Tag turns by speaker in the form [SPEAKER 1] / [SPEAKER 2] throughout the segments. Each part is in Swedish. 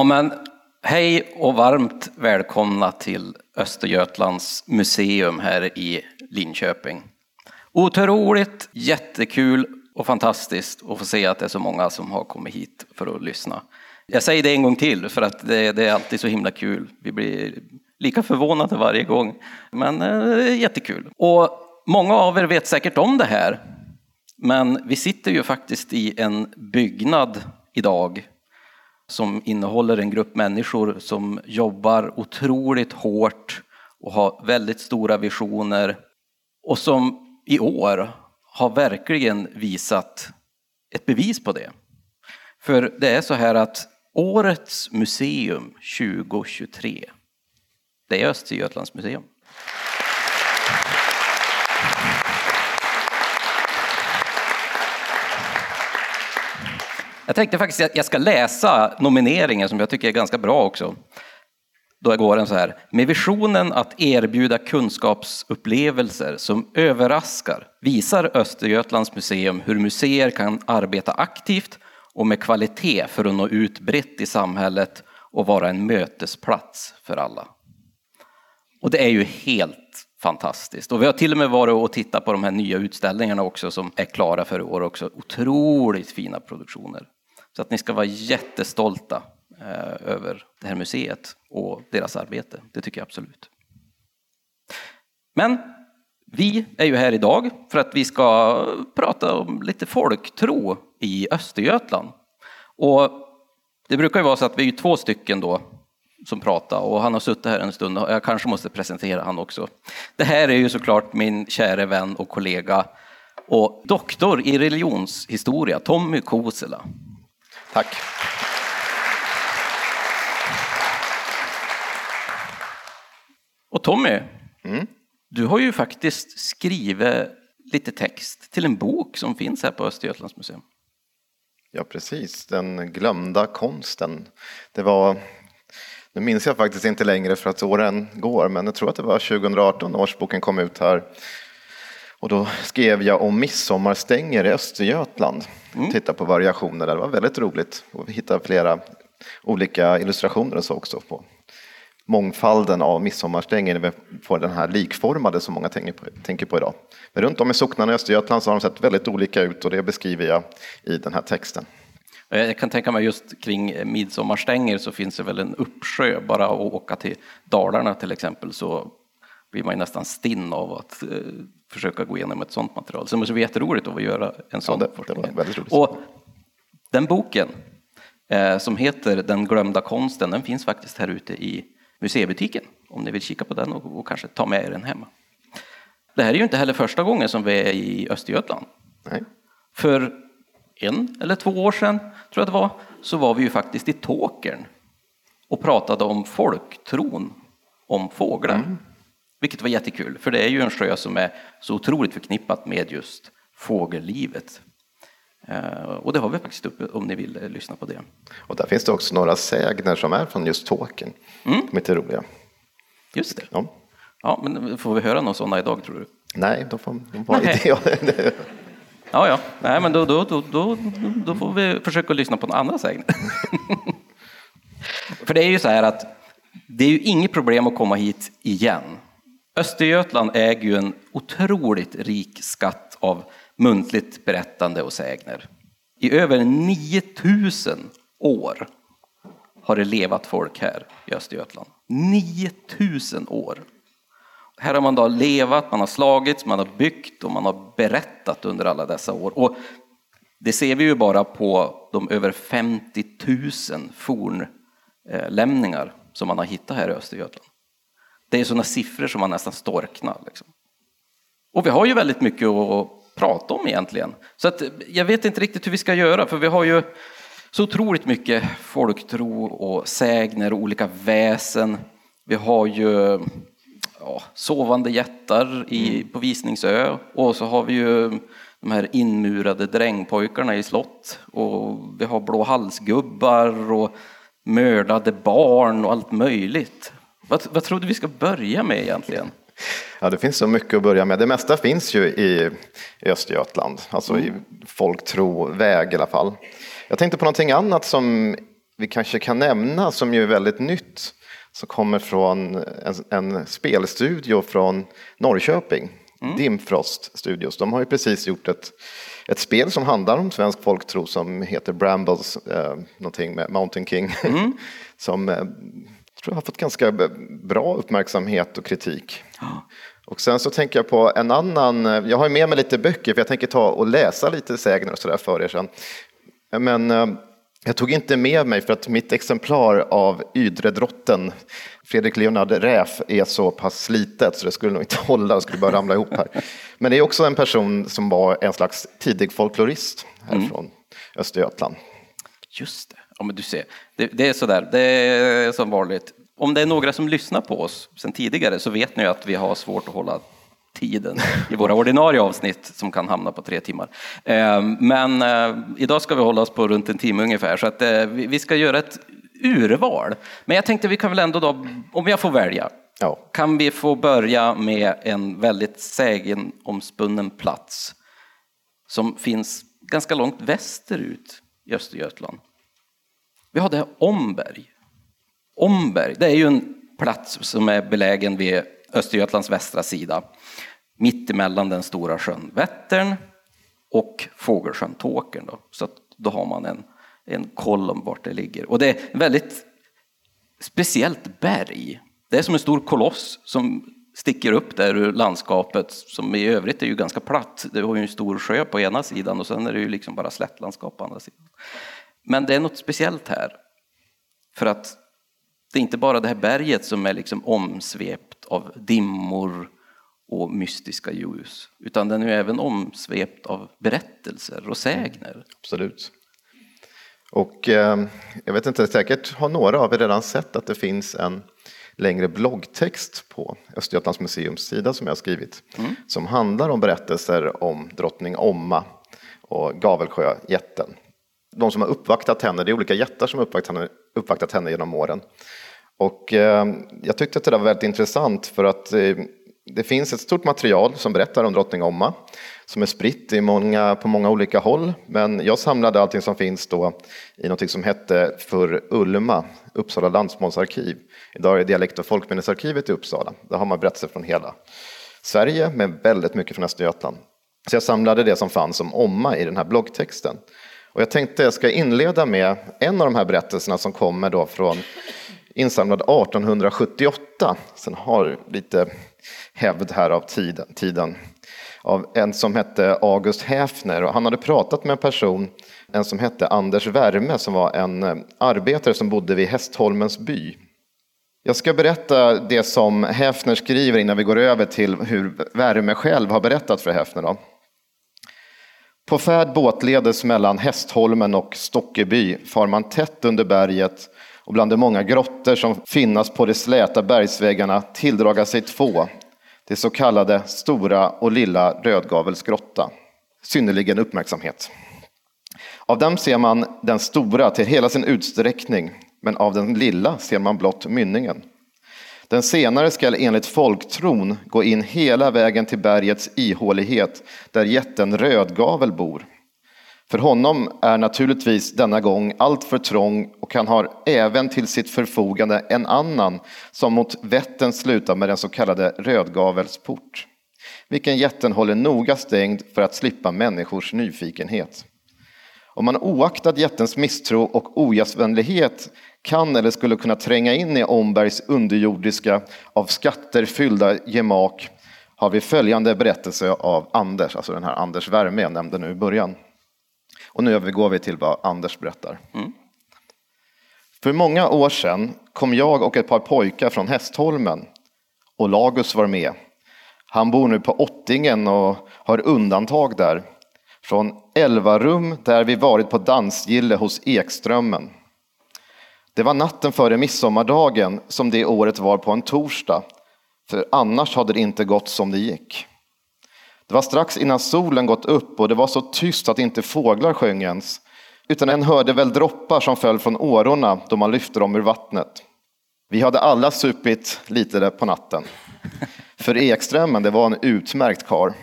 [SPEAKER 1] Ja, men hej och varmt välkomna till Östergötlands museum här i Linköping. Otroligt jättekul och fantastiskt att få se att det är så många som har kommit hit för att lyssna. Jag säger det en gång till för att det, det är alltid så himla kul. Vi blir lika förvånade varje gång, men eh, jättekul. Och många av er vet säkert om det här, men vi sitter ju faktiskt i en byggnad idag som innehåller en grupp människor som jobbar otroligt hårt och har väldigt stora visioner och som i år har verkligen visat ett bevis på det. För det är så här att årets museum 2023, det är Östergötlands museum. Jag tänkte faktiskt att jag ska läsa nomineringen som jag tycker är ganska bra också. Då går den så här. Med visionen att erbjuda kunskapsupplevelser som överraskar visar Östergötlands museum hur museer kan arbeta aktivt och med kvalitet för att nå ut brett i samhället och vara en mötesplats för alla. Och det är ju helt fantastiskt. Och vi har till och med varit och tittat på de här nya utställningarna också som är klara för i år också. Otroligt fina produktioner. Så att ni ska vara jättestolta eh, över det här museet och deras arbete. Det tycker jag absolut. Men vi är ju här idag för att vi ska prata om lite folktro i Östergötland. Och det brukar ju vara så att vi är två stycken då som pratar och han har suttit här en stund och jag kanske måste presentera han också. Det här är ju såklart min käre vän och kollega och doktor i religionshistoria, Tommy Kosela.
[SPEAKER 2] Tack.
[SPEAKER 1] Och Tommy, mm. du har ju faktiskt skrivit lite text till en bok som finns här på Östergötlands museum.
[SPEAKER 2] Ja, precis. Den glömda konsten. Det var, nu minns jag faktiskt inte längre för att åren går, men jag tror att det var 2018 årsboken kom ut här. Och då skrev jag om midsommarstänger i Östergötland. Mm. Titta på variationer där, det var väldigt roligt. Och vi hittade flera olika illustrationer och så också på mångfalden av midsommarstänger när vi får den här likformade som många tänker på, tänker på idag. Men runt om i socknarna i Östergötland så har de sett väldigt olika ut och det beskriver jag i den här texten.
[SPEAKER 1] Jag kan tänka mig just kring midsommarstänger så finns det väl en uppsjö, bara att åka till Dalarna till exempel så blir man nästan stinn av att eh, försöka gå igenom ett sådant material. Så det bli jätteroligt att göra en sån
[SPEAKER 2] ja, det, forskning. Det väldigt roligt.
[SPEAKER 1] Och den boken eh, som heter Den glömda konsten, den finns faktiskt här ute i museibutiken om ni vill kika på den och, och kanske ta med er den hemma. Det här är ju inte heller första gången som vi är i Östergötland.
[SPEAKER 2] Nej.
[SPEAKER 1] För en eller två år sedan, tror jag det var, så var vi ju faktiskt i Tåkern och pratade om folktron om fåglar. Mm. Vilket var jättekul, för det är ju en sjö som är så otroligt förknippat med just fågellivet. Eh, och det har vi faktiskt uppe om ni vill eh, lyssna på det.
[SPEAKER 2] Och där finns det också några sägner som är från just Tåkern. Mm. De är lite roliga.
[SPEAKER 1] Just det. Ja. ja, men får vi höra några sådana idag tror du?
[SPEAKER 2] Nej, de får, de får inte
[SPEAKER 1] Ja, ja, nej, men då, då, då, då, då får vi försöka lyssna på några andra sägner. För det är ju så här att det är ju inget problem att komma hit igen. Östergötland äger ju en otroligt rik skatt av muntligt berättande och sägner. I över 9000 år har det levat folk här i Östergötland. 9000 år. Här har man då levat, man har slagits, man har byggt och man har berättat under alla dessa år. Och det ser vi ju bara på de över 50 000 fornlämningar som man har hittat här i Östergötland. Det är sådana siffror som man nästan storknar. Liksom. Och vi har ju väldigt mycket att prata om egentligen. Så att jag vet inte riktigt hur vi ska göra, för vi har ju så otroligt mycket folktro och sägner och olika väsen. Vi har ju ja, sovande jättar i, på Visningsö och så har vi ju de här inmurade drängpojkarna i slott och vi har blå halsgubbar och mördade barn och allt möjligt. Vad, vad tror du vi ska börja med egentligen?
[SPEAKER 2] Ja, det finns så mycket att börja med. Det mesta finns ju i Östergötland, alltså mm. i folktroväg i alla fall. Jag tänkte på någonting annat som vi kanske kan nämna, som ju är väldigt nytt, som kommer från en, en spelstudio från Norrköping, mm. Dimfrost Studios. De har ju precis gjort ett, ett spel som handlar om svensk folktro som heter Brambles, eh, någonting med Mountain King, mm. som eh, tror jag har fått ganska bra uppmärksamhet och kritik. Och sen så tänker jag på en annan, jag har med mig lite böcker för jag tänker ta och läsa lite sägner och sådär för er sen. Men eh, jag tog inte med mig för att mitt exemplar av Ydredrotten, Fredrik Leonard Räf, är så pass slitet så det skulle nog inte hålla, det skulle bara ramla ihop här. Men det är också en person som var en slags tidig folklorist härifrån mm. Östergötland.
[SPEAKER 1] Just det, ja, men du ser, det, det är sådär, det är som vanligt. Om det är några som lyssnar på oss sedan tidigare så vet ni att vi har svårt att hålla tiden i våra ordinarie avsnitt som kan hamna på tre timmar. Ehm, men eh, idag ska vi hålla oss på runt en timme ungefär så att eh, vi ska göra ett urval. Men jag tänkte vi kan väl ändå då, om jag får välja, ja. kan vi få börja med en väldigt sägenomspunnen plats som finns ganska långt västerut i Östergötland. Vi har det här Omberg. Omberg, det är ju en plats som är belägen vid Östergötlands västra sida mitt emellan den stora sjön Vättern och Fågelsjön Tåkern. Då. Så då har man en, en koll om vart det ligger. Och det är väldigt speciellt berg. Det är som en stor koloss som sticker upp där ur landskapet som i övrigt är ju ganska platt. Det har ju en stor sjö på ena sidan och sen är det ju liksom bara slättlandskap på andra sidan. Men det är något speciellt här. För att det är inte bara det här berget som är liksom omsvept av dimmor och mystiska ljus, utan den är även omsvept av berättelser och sägner.
[SPEAKER 2] Absolut. Och eh, jag vet inte, säkert har några av er redan sett att det finns en längre bloggtext på Östergötlands museums sida som jag har skrivit, mm. som handlar om berättelser om drottning Omma och Gavelsjöjätten. De som har uppvaktat henne, det är olika jättar som har uppvaktat henne, uppvaktat henne genom åren. Och eh, jag tyckte att det var väldigt intressant för att eh, det finns ett stort material som berättar om drottning Omma som är spritt i många, på många olika håll. Men jag samlade allting som finns då i något som hette för Ulma, Uppsala landsmålsarkiv. Idag är det Dialekt och folkminnesarkivet i Uppsala. Där har man berättelser från hela Sverige med väldigt mycket från Östergötland. Så jag samlade det som fanns om Omma i den här bloggtexten. Och jag tänkte jag ska inleda med en av de här berättelserna som kommer då från insamlad 1878. Sen har lite hävd här av tiden. Av en som hette August Häfner och han hade pratat med en person, en som hette Anders Värme som var en eh, arbetare som bodde vid Hästholmens by. Jag ska berätta det som Häfner skriver innan vi går över till hur Värme själv har berättat för Häfner. Då. På färd båtledes mellan Hästholmen och Stockeby far man tätt under berget och bland de många grottor som finnas på de släta bergsväggarna tilldraga sig två, det så kallade Stora och Lilla Rödgavels grotta. Synnerligen uppmärksamhet. Av dem ser man den stora till hela sin utsträckning, men av den lilla ser man blott mynningen. Den senare skall enligt folktron gå in hela vägen till bergets ihålighet där jätten Rödgavel bor. För honom är naturligtvis denna gång allt för trång och han har även till sitt förfogande en annan som mot Vättern slutar med den så kallade Rödgavels port vilken jätten håller noga stängd för att slippa människors nyfikenhet. Om man oaktat jättens misstro och ogästvänlighet kan eller skulle kunna tränga in i Ombergs underjordiska, av skatter fyllda gemak har vi följande berättelse av Anders, alltså den här Anders Värme jag nämnde nu i början. Och nu övergår vi till vad Anders berättar. Mm. För många år sedan kom jag och ett par pojkar från Hästholmen och Lagus var med. Han bor nu på Ottingen och har undantag där. Från elva rum där vi varit på dansgille hos Ekströmmen. Det var natten före midsommardagen som det året var på en torsdag. För annars hade det inte gått som det gick. Det var strax innan solen gått upp och det var så tyst att inte fåglar sjöng ens, utan en hörde väl droppar som föll från årorna då man lyfte dem ur vattnet. Vi hade alla supit lite där på natten. För Ekströmmen, det var en utmärkt kar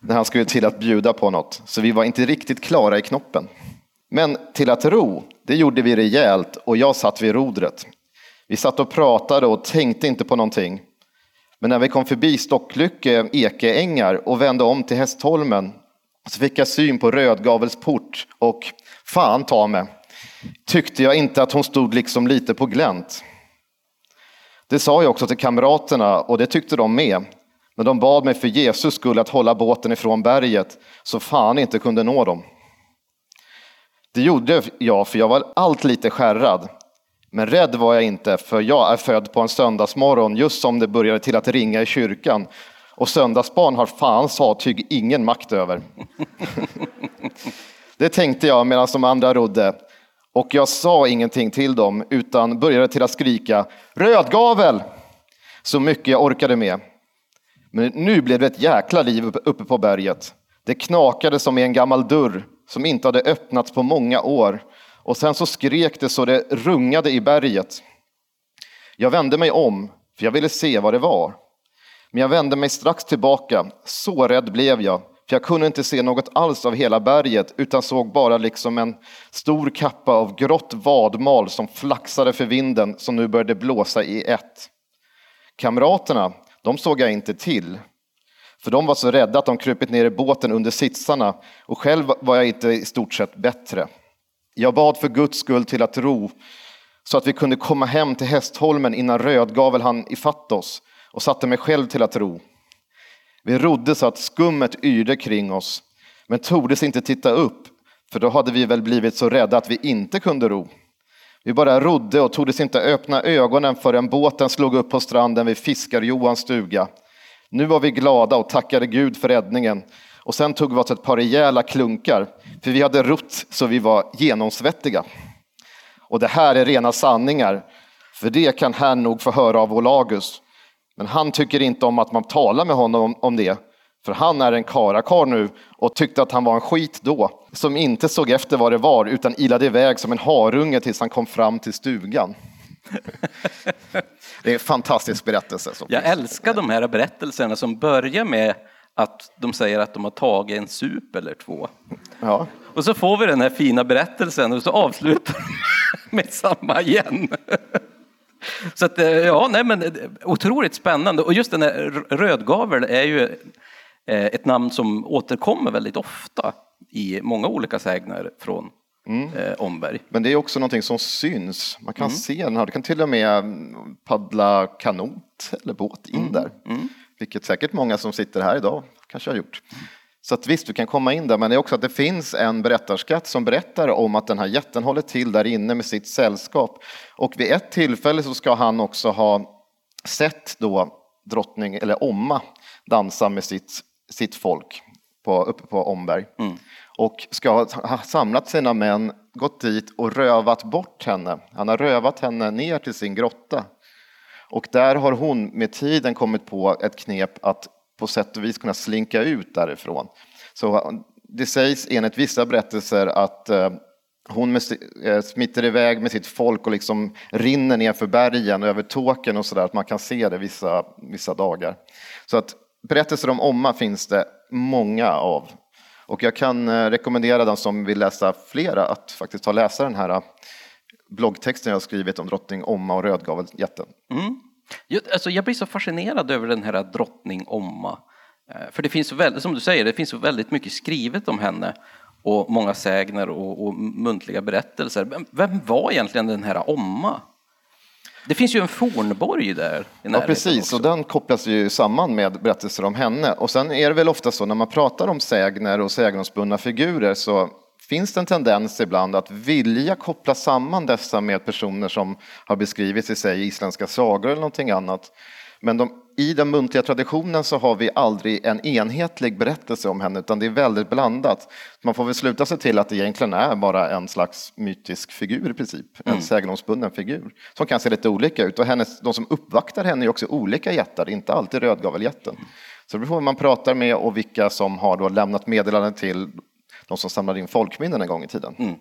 [SPEAKER 2] när han skulle till att bjuda på något, så vi var inte riktigt klara i knoppen. Men till att ro det gjorde vi rejält och jag satt vid rodret. Vi satt och pratade och tänkte inte på någonting. Men när vi kom förbi Stocklycke Ekeängar och vände om till Hästholmen så fick jag syn på Rödgavels port och fan ta mig, tyckte jag inte att hon stod liksom lite på glänt. Det sa jag också till kamraterna och det tyckte de med. Men de bad mig för Jesus skull att hålla båten ifrån berget så fan inte kunde nå dem. Det gjorde jag för jag var allt lite skärrad. Men rädd var jag inte för jag är född på en söndagsmorgon just som det började till att ringa i kyrkan. Och söndagsbarn har fan satyg ingen makt över. det tänkte jag medan de andra rodde. Och jag sa ingenting till dem utan började till att skrika Rödgavel! Så mycket jag orkade med. Men nu blev det ett jäkla liv uppe på berget. Det knakade som i en gammal dörr som inte hade öppnats på många år. Och sen så skrek det så det rungade i berget. Jag vände mig om, för jag ville se vad det var. Men jag vände mig strax tillbaka, så rädd blev jag, för jag kunde inte se något alls av hela berget, utan såg bara liksom en stor kappa av grått vadmal som flaxade för vinden som nu började blåsa i ett. Kamraterna, de såg jag inte till, för de var så rädda att de krupit ner i båten under sitsarna och själv var jag inte i stort sett bättre. Jag bad för Guds skull till att ro så att vi kunde komma hem till Hästholmen innan Rödgavel han ifatt oss och satte mig själv till att ro. Vi rodde så att skummet yrde kring oss, men tordes inte titta upp, för då hade vi väl blivit så rädda att vi inte kunde ro. Vi bara rodde och tordes inte öppna ögonen förrän båten slog upp på stranden vid Fiskar-Johans stuga. Nu var vi glada och tackade Gud för räddningen. Och sen tog vi oss ett par rejäla klunkar, för vi hade rott så vi var genomsvettiga. Och det här är rena sanningar, för det kan herrn nog få höra av Olagus. Men han tycker inte om att man talar med honom om det, för han är en karakar nu och tyckte att han var en skit då, som inte såg efter vad det var utan ilade iväg som en harunge tills han kom fram till stugan. Det är en fantastisk berättelse.
[SPEAKER 1] Jag älskar de här berättelserna som börjar med att de säger att de har tagit en sup eller två. Ja. Och så får vi den här fina berättelsen och så avslutar de med samma igen. Så att, eh, ja, nej men eh, otroligt spännande. Och just den här rödgavel är ju eh, ett namn som återkommer väldigt ofta i många olika sägner från Mm. Eh, Omberg.
[SPEAKER 2] Men det är också någonting som syns. Man kan mm. se den här. Du kan till och med paddla kanot eller båt in mm. där. Mm. Vilket säkert många som sitter här idag kanske har gjort. Så att visst, du kan komma in där, men det är också att det finns en berättarskatt som berättar om att den här jätten håller till där inne med sitt sällskap. Och vid ett tillfälle så ska han också ha sett då drottning, eller Omma, dansa med sitt, sitt folk på, uppe på Omberg. Mm och ska ha samlat sina män, gått dit och rövat bort henne. Han har rövat henne ner till sin grotta. Och där har hon med tiden kommit på ett knep att på sätt och vis kunna slinka ut därifrån. Så det sägs enligt vissa berättelser att eh, hon eh, smittar iväg med sitt folk och liksom rinner ner för bergen över tåken och sådär, att man kan se det vissa, vissa dagar. Så att berättelser om Omma finns det många av och jag kan eh, rekommendera den som vill läsa flera att faktiskt ta och läsa den här eh, bloggtexten jag har skrivit om drottning Omma och rödgaveljätten. Mm.
[SPEAKER 1] Alltså jag blir så fascinerad över den här eh, drottning Omma. För det finns, väldigt, som du säger, det finns väldigt mycket skrivet om henne och många sägner och, och muntliga berättelser. Vem var egentligen den här Omma? Det finns ju en fornborg där.
[SPEAKER 2] ja, precis, också. och den kopplas ju samman med berättelser om henne. Och sen är det väl ofta så när man pratar om sägner och sägnomsbundna figurer så finns det en tendens ibland att vilja koppla samman dessa med personer som har beskrivits i sig isländska sagor eller någonting annat. Men de, i den muntliga traditionen så har vi aldrig en enhetlig berättelse om henne utan det är väldigt blandat. Man får väl sluta sig till att det egentligen är bara en slags mytisk figur i princip, mm. en sägnomsbunden figur som kan se lite olika ut och hennes, de som uppvaktar henne är också olika jättar, inte alltid rödgaveljätten. Så det beror på vem man pratar med och vilka som har då lämnat meddelanden till de som samlade in folkminnen en gång i tiden. Mm.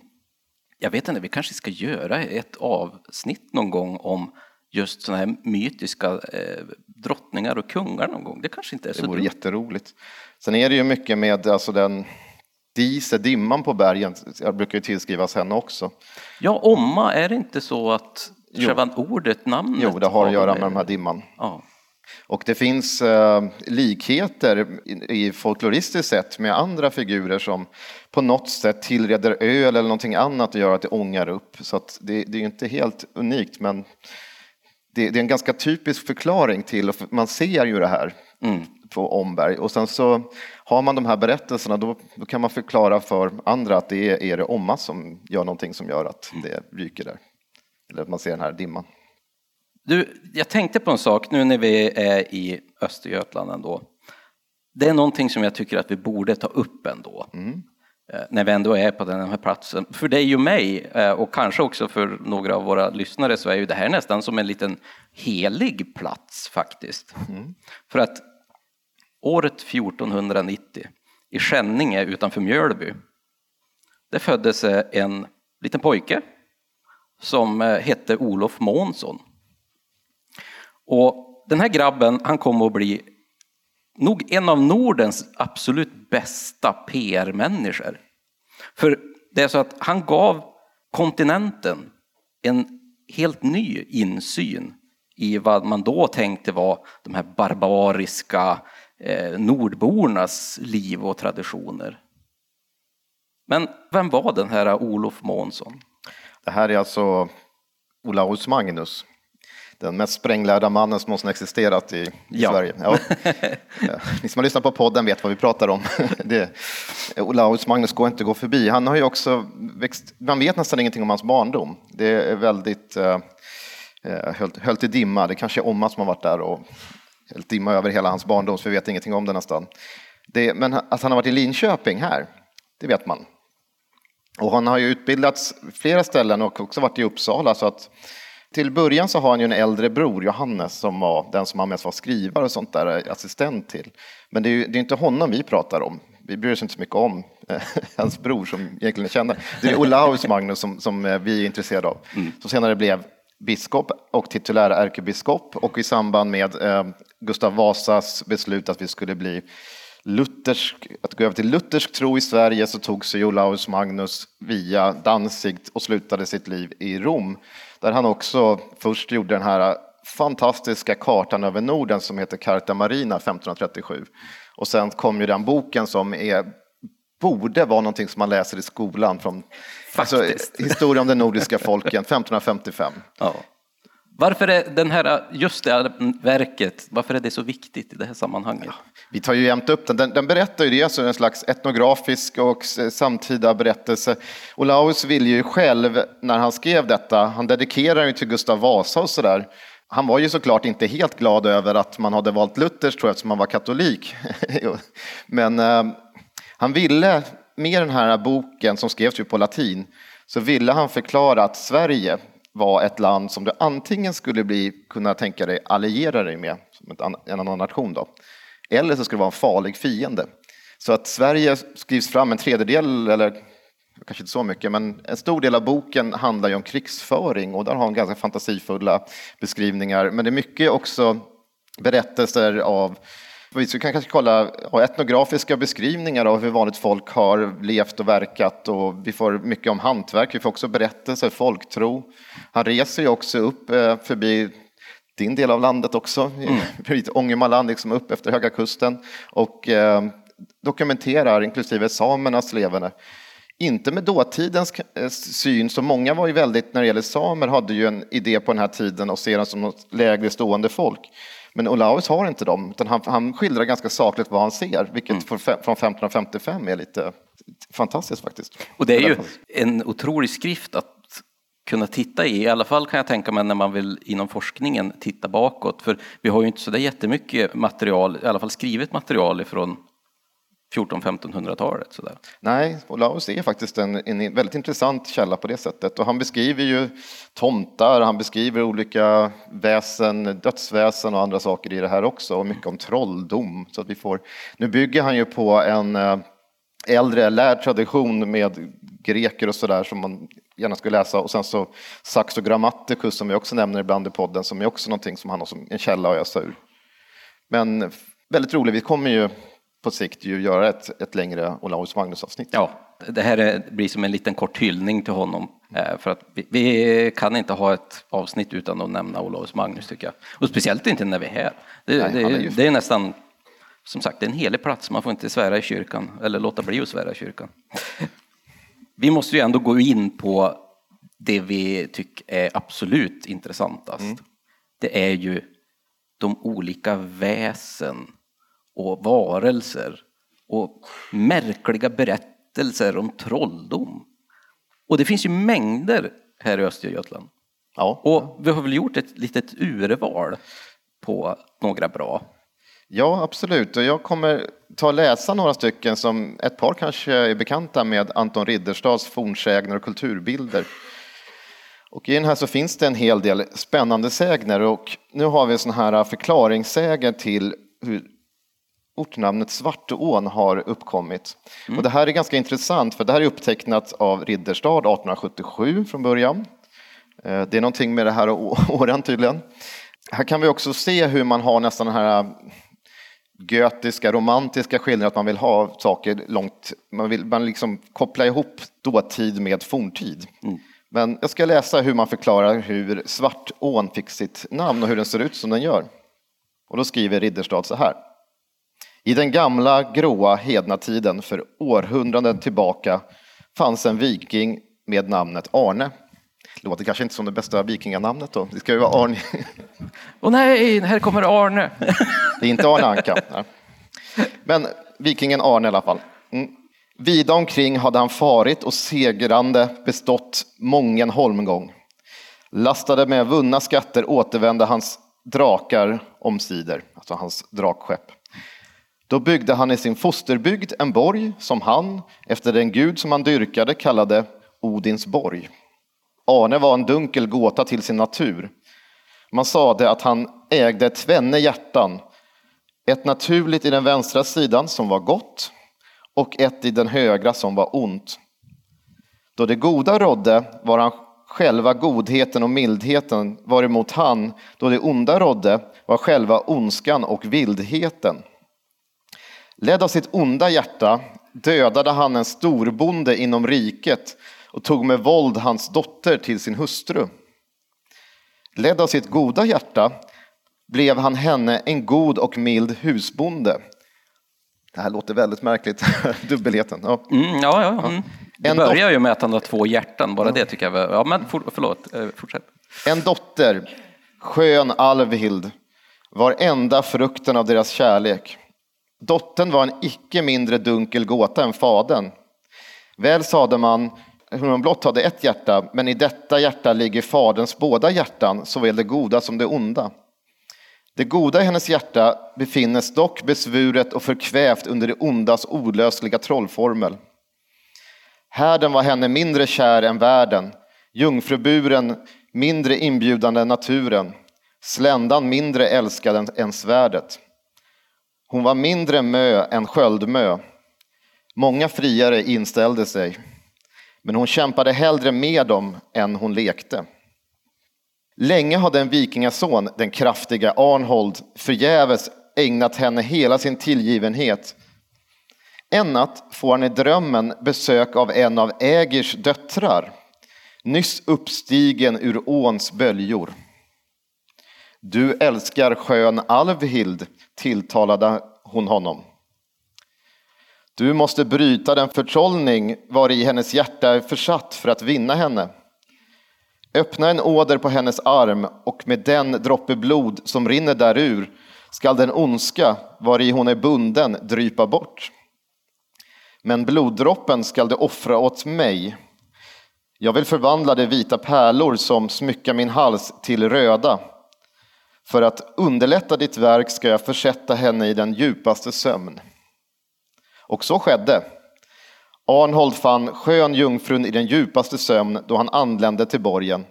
[SPEAKER 1] Jag vet inte, vi kanske ska göra ett avsnitt någon gång om just sådana här mytiska eh, drottningar och kungar någon gång. Det kanske inte är så
[SPEAKER 2] Det vore dumt. jätteroligt. Sen är det ju mycket med alltså den Dise, dimman på bergen, jag brukar ju tillskrivas henne också.
[SPEAKER 1] Ja, Omma, är det inte så att själva ordet, namnet?
[SPEAKER 2] Jo, det har att göra med den här dimman.
[SPEAKER 1] Ja.
[SPEAKER 2] Och det finns eh, likheter i, i folkloristiskt sett med andra figurer som på något sätt tillreder öl eller någonting annat och gör att det ångar upp. Så det, det är inte helt unikt men det, det, är en ganska typisk förklaring till, och man ser ju det här mm. på Omberg och sen så har man de här berättelserna då, då, kan man förklara för andra att det är, är det Omma som gör någonting som gör att mm. det ryker där. Eller att man ser den här dimman.
[SPEAKER 1] Du, jag tänkte på en sak nu när vi är i Östergötland ändå. Det är någonting som jag tycker att vi borde ta upp ändå. Mm. Eh, när vi ändå är på den här platsen. För dig och mig eh, och kanske också för några av våra lyssnare så är ju det här nästan som en liten helig plats faktiskt. Mm. För att året 1490 i Skänninge utanför Mjölby, det föddes en liten pojke som eh, hette Olof Månsson. Och den här grabben, han kom att bli nog en av Nordens absolut bästa PR-människor. För det är så att han gav kontinenten en helt ny insyn i vad man då tänkte var de här barbariska eh, nordbornas liv och traditioner. Men vem var den här Olof Månsson?
[SPEAKER 2] Det här är alltså Olaus Magnus den mest spränglärda mannen som någonsin existerat i ja. Sverige. Ja. Ni som har lyssnat på podden vet vad vi pratar om. det, Olaus Magnus går inte att gå förbi. Han har ju också växt, man vet nästan ingenting om hans barndom. Det är väldigt eh, eh höll, höll till dimma. Det kanske är Omma som har varit där och höllt dimma över hela hans barndom, så vi vet ingenting om det nästan. Det, men att han har varit i Linköping här, det vet man. Och han har ju utbildats flera ställen och också varit i Uppsala. Så att till början så har han ju en äldre bror, Johannes, som var den som han mest var skrivare och sånt där, assistent till. Men det är ju det är inte honom vi pratar om. Vi bryr oss inte så mycket om eh, hans bror som egentligen är kända. Det är Olaus Magnus som, som eh, vi är intresserade av. Mm. Som senare blev biskop och titulär ärkebiskop och i samband med eh, Gustav Vasas beslut att vi skulle bli luthersk, att gå över till luthersk tro i Sverige så tog sig Olaus Magnus via Danzig och slutade sitt liv i Rom. Där han också först gjorde den här fantastiska kartan över Norden som heter Carta Marina 1537. Och sen kom ju den boken som är, borde vara någonting som man läser i skolan från alltså, Historia om de nordiska folken 1555. Ja.
[SPEAKER 1] Varför är den här, just det här verket, varför är det så viktigt i det här sammanhanget? Ja,
[SPEAKER 2] vi tar ju jämt upp den. Den, den berättar ju det, alltså en slags etnografisk och samtida berättelse. Olaus ville ju själv, när han skrev detta, han dedikerar ju till Gustav Vasa och sådär. Han var ju såklart inte helt glad över att man hade valt Luthers tror jag, eftersom han var katolik. Men eh, han ville, med den här boken som skrevs ju på latin, så ville han förklara att Sverige var ett land som du antingen skulle bli, kunna tänka dig alliera dig med, som en annan nation då, eller så skulle det vara en farlig fiende. Så att Sverige skrivs fram en tredjedel, eller kanske inte så mycket, men en stor del av boken handlar ju om krigsföring och där har hon ganska fantasifulla beskrivningar. Men det är mycket också berättelser av vi kan kanske kolla etnografiska beskrivningar av hur vanligt folk har levt och verkat och vi får mycket om hantverk, vi får också berättelser, folktro. Han reser ju också upp eh, förbi din del av landet också, mm. Ångermanland, liksom upp efter Höga Kusten och eh, dokumenterar inklusive samernas levande. Inte med dåtidens eh, syn, så många var ju väldigt, när det gäller samer, hade ju en idé på den här tiden och ser dem som något lägre stående folk. Men Olaus har inte dem, utan han, han skildrar ganska sakligt vad han ser, vilket mm. från 1555 är lite fantastiskt faktiskt.
[SPEAKER 1] Och det är ju en otrolig skrift att kunna titta i, i alla fall kan jag tänka mig när man vill inom forskningen titta bakåt, för vi har ju inte så där jättemycket material, i alla fall skrivet material ifrån 1400-1500-talet.
[SPEAKER 2] Nej, Olaus är faktiskt en, en, väldigt intressant källa på det sättet. Och han beskriver ju tomtar, han beskriver olika väsen, dödsväsen och andra saker i det här också. Och mycket om trolldom. Så att vi får, nu bygger han ju på en eh, äldre lärd tradition med greker och sådär som man gärna skulle läsa. Och sen så Saxo Grammaticus som vi också nämner ibland i podden som är också någonting som han har som en källa att ösa ur. Men väldigt roligt, vi kommer ju på sikt ju göra ett, ett längre Olaus Magnus-avsnitt.
[SPEAKER 1] Ja, det här är, blir som en liten kort hyllning till honom. Eh, för att vi, vi, kan inte ha ett avsnitt utan att nämna Olaus Magnus tycker jag. Och speciellt inte när vi är här. Det, Nej, det, är, det är nästan, som sagt, det är en helig plats. Man får inte svära i kyrkan eller låta bli att svära i kyrkan. Vi måste ju ändå gå in på det vi tycker är absolut intressantast. Mm. Det är ju de olika väsen och varelser och märkliga berättelser om trolldom. Och det finns ju mängder här i Östergötland. Ja. Och vi har väl gjort ett litet urval på några bra.
[SPEAKER 2] Ja, absolut. Och jag kommer ta och läsa några stycken som ett par kanske är bekanta med Anton Ridderstads fornsägner och kulturbilder. Och i den här så finns det en hel del spännande sägner och nu har vi sån här förklaringssäger till hur ortnamnet Svartån har uppkommit. Mm. Och det här är ganska intressant för det här är upptecknat av Ridderstad 1877 från början. Eh, det är någonting med det här åren tydligen. Här kan vi också se hur man har nästan den här götiska, romantiska skildringen att man vill ha saker långt, man vill man liksom koppla ihop dåtid med forntid. Mm. Men jag ska läsa hur man förklarar hur Svartån fick sitt namn och hur den ser ut som den gör. Och då skriver Ridderstad så här. I den gamla gråa hedna tiden för århundraden tillbaka fanns en viking med namnet Arne. Det låter kanske inte som det bästa vikinganamnet då. Det ska ju vara Arne.
[SPEAKER 1] Åh oh, nej, här kommer Arne.
[SPEAKER 2] Det är inte Arne Anka. Nej. Men vikingen Arne i alla fall. Mm. Vida omkring hade han farit och segrande bestått mången holmgång. Lastade med vunna skatter återvände hans drakar omsider, alltså hans drakskepp. Då byggde han i sin fosterbygd en borg som han, efter den gud som han dyrkade, kallade Odins borg. Arne var en dunkel gåta till sin natur. Man sade att han ägde tvenne hjärtan, ett naturligt i den vänstra sidan som var gott och ett i den högra som var ont. Då det goda rådde var han själva godheten och mildheten, varemot han, då det onda rådde, var själva ondskan och vildheten. Ledd av sitt onda hjärta dödade han en storbonde inom riket och tog med våld hans dotter till sin hustru. Ledd av sitt goda hjärta blev han henne en god och mild husbonde. Det här låter väldigt märkligt, dubbelheten.
[SPEAKER 1] Ja, mm, ja, ja. Mm. Det börjar ju med att han har två hjärtan, bara det tycker jag. Ja, men for, förlåt, eh, fortsätt.
[SPEAKER 2] En dotter, skön Alvhild, var enda frukten av deras kärlek. Dottern var en icke mindre dunkel gåta än fadern. Väl sade man, hon blott hade ett hjärta, men i detta hjärta ligger faderns båda hjärtan, såväl det goda som det onda. Det goda i hennes hjärta befinnes dock besvuret och förkvävt under det ondas olösliga trollformel. Härden var henne mindre kär än världen, jungfruburen mindre inbjudande än naturen, sländan mindre älskad än svärdet. Hon var mindre mö än sköldmö. Många friare inställde sig, men hon kämpade hellre med dem än hon lekte. Länge hade en vikingason, den kraftiga Arnhold, förgäves ägnat henne hela sin tillgivenhet. En natt får han i drömmen besök av en av Ägirs döttrar, nyss uppstigen ur åns böljor. Du älskar skön Alvhild, tilltalade hon honom. Du måste bryta den förtrollning var i hennes hjärta är försatt för att vinna henne. Öppna en åder på hennes arm och med den droppe blod som rinner därur skall den ondska vari hon är bunden drypa bort. Men bloddroppen skall du offra åt mig. Jag vill förvandla de vita pärlor som smyckar min hals till röda. För att underlätta ditt verk ska jag försätta henne i den djupaste sömn. Och så skedde. Arnhold fann skön jungfrun i den djupaste sömn då han anlände till borgen.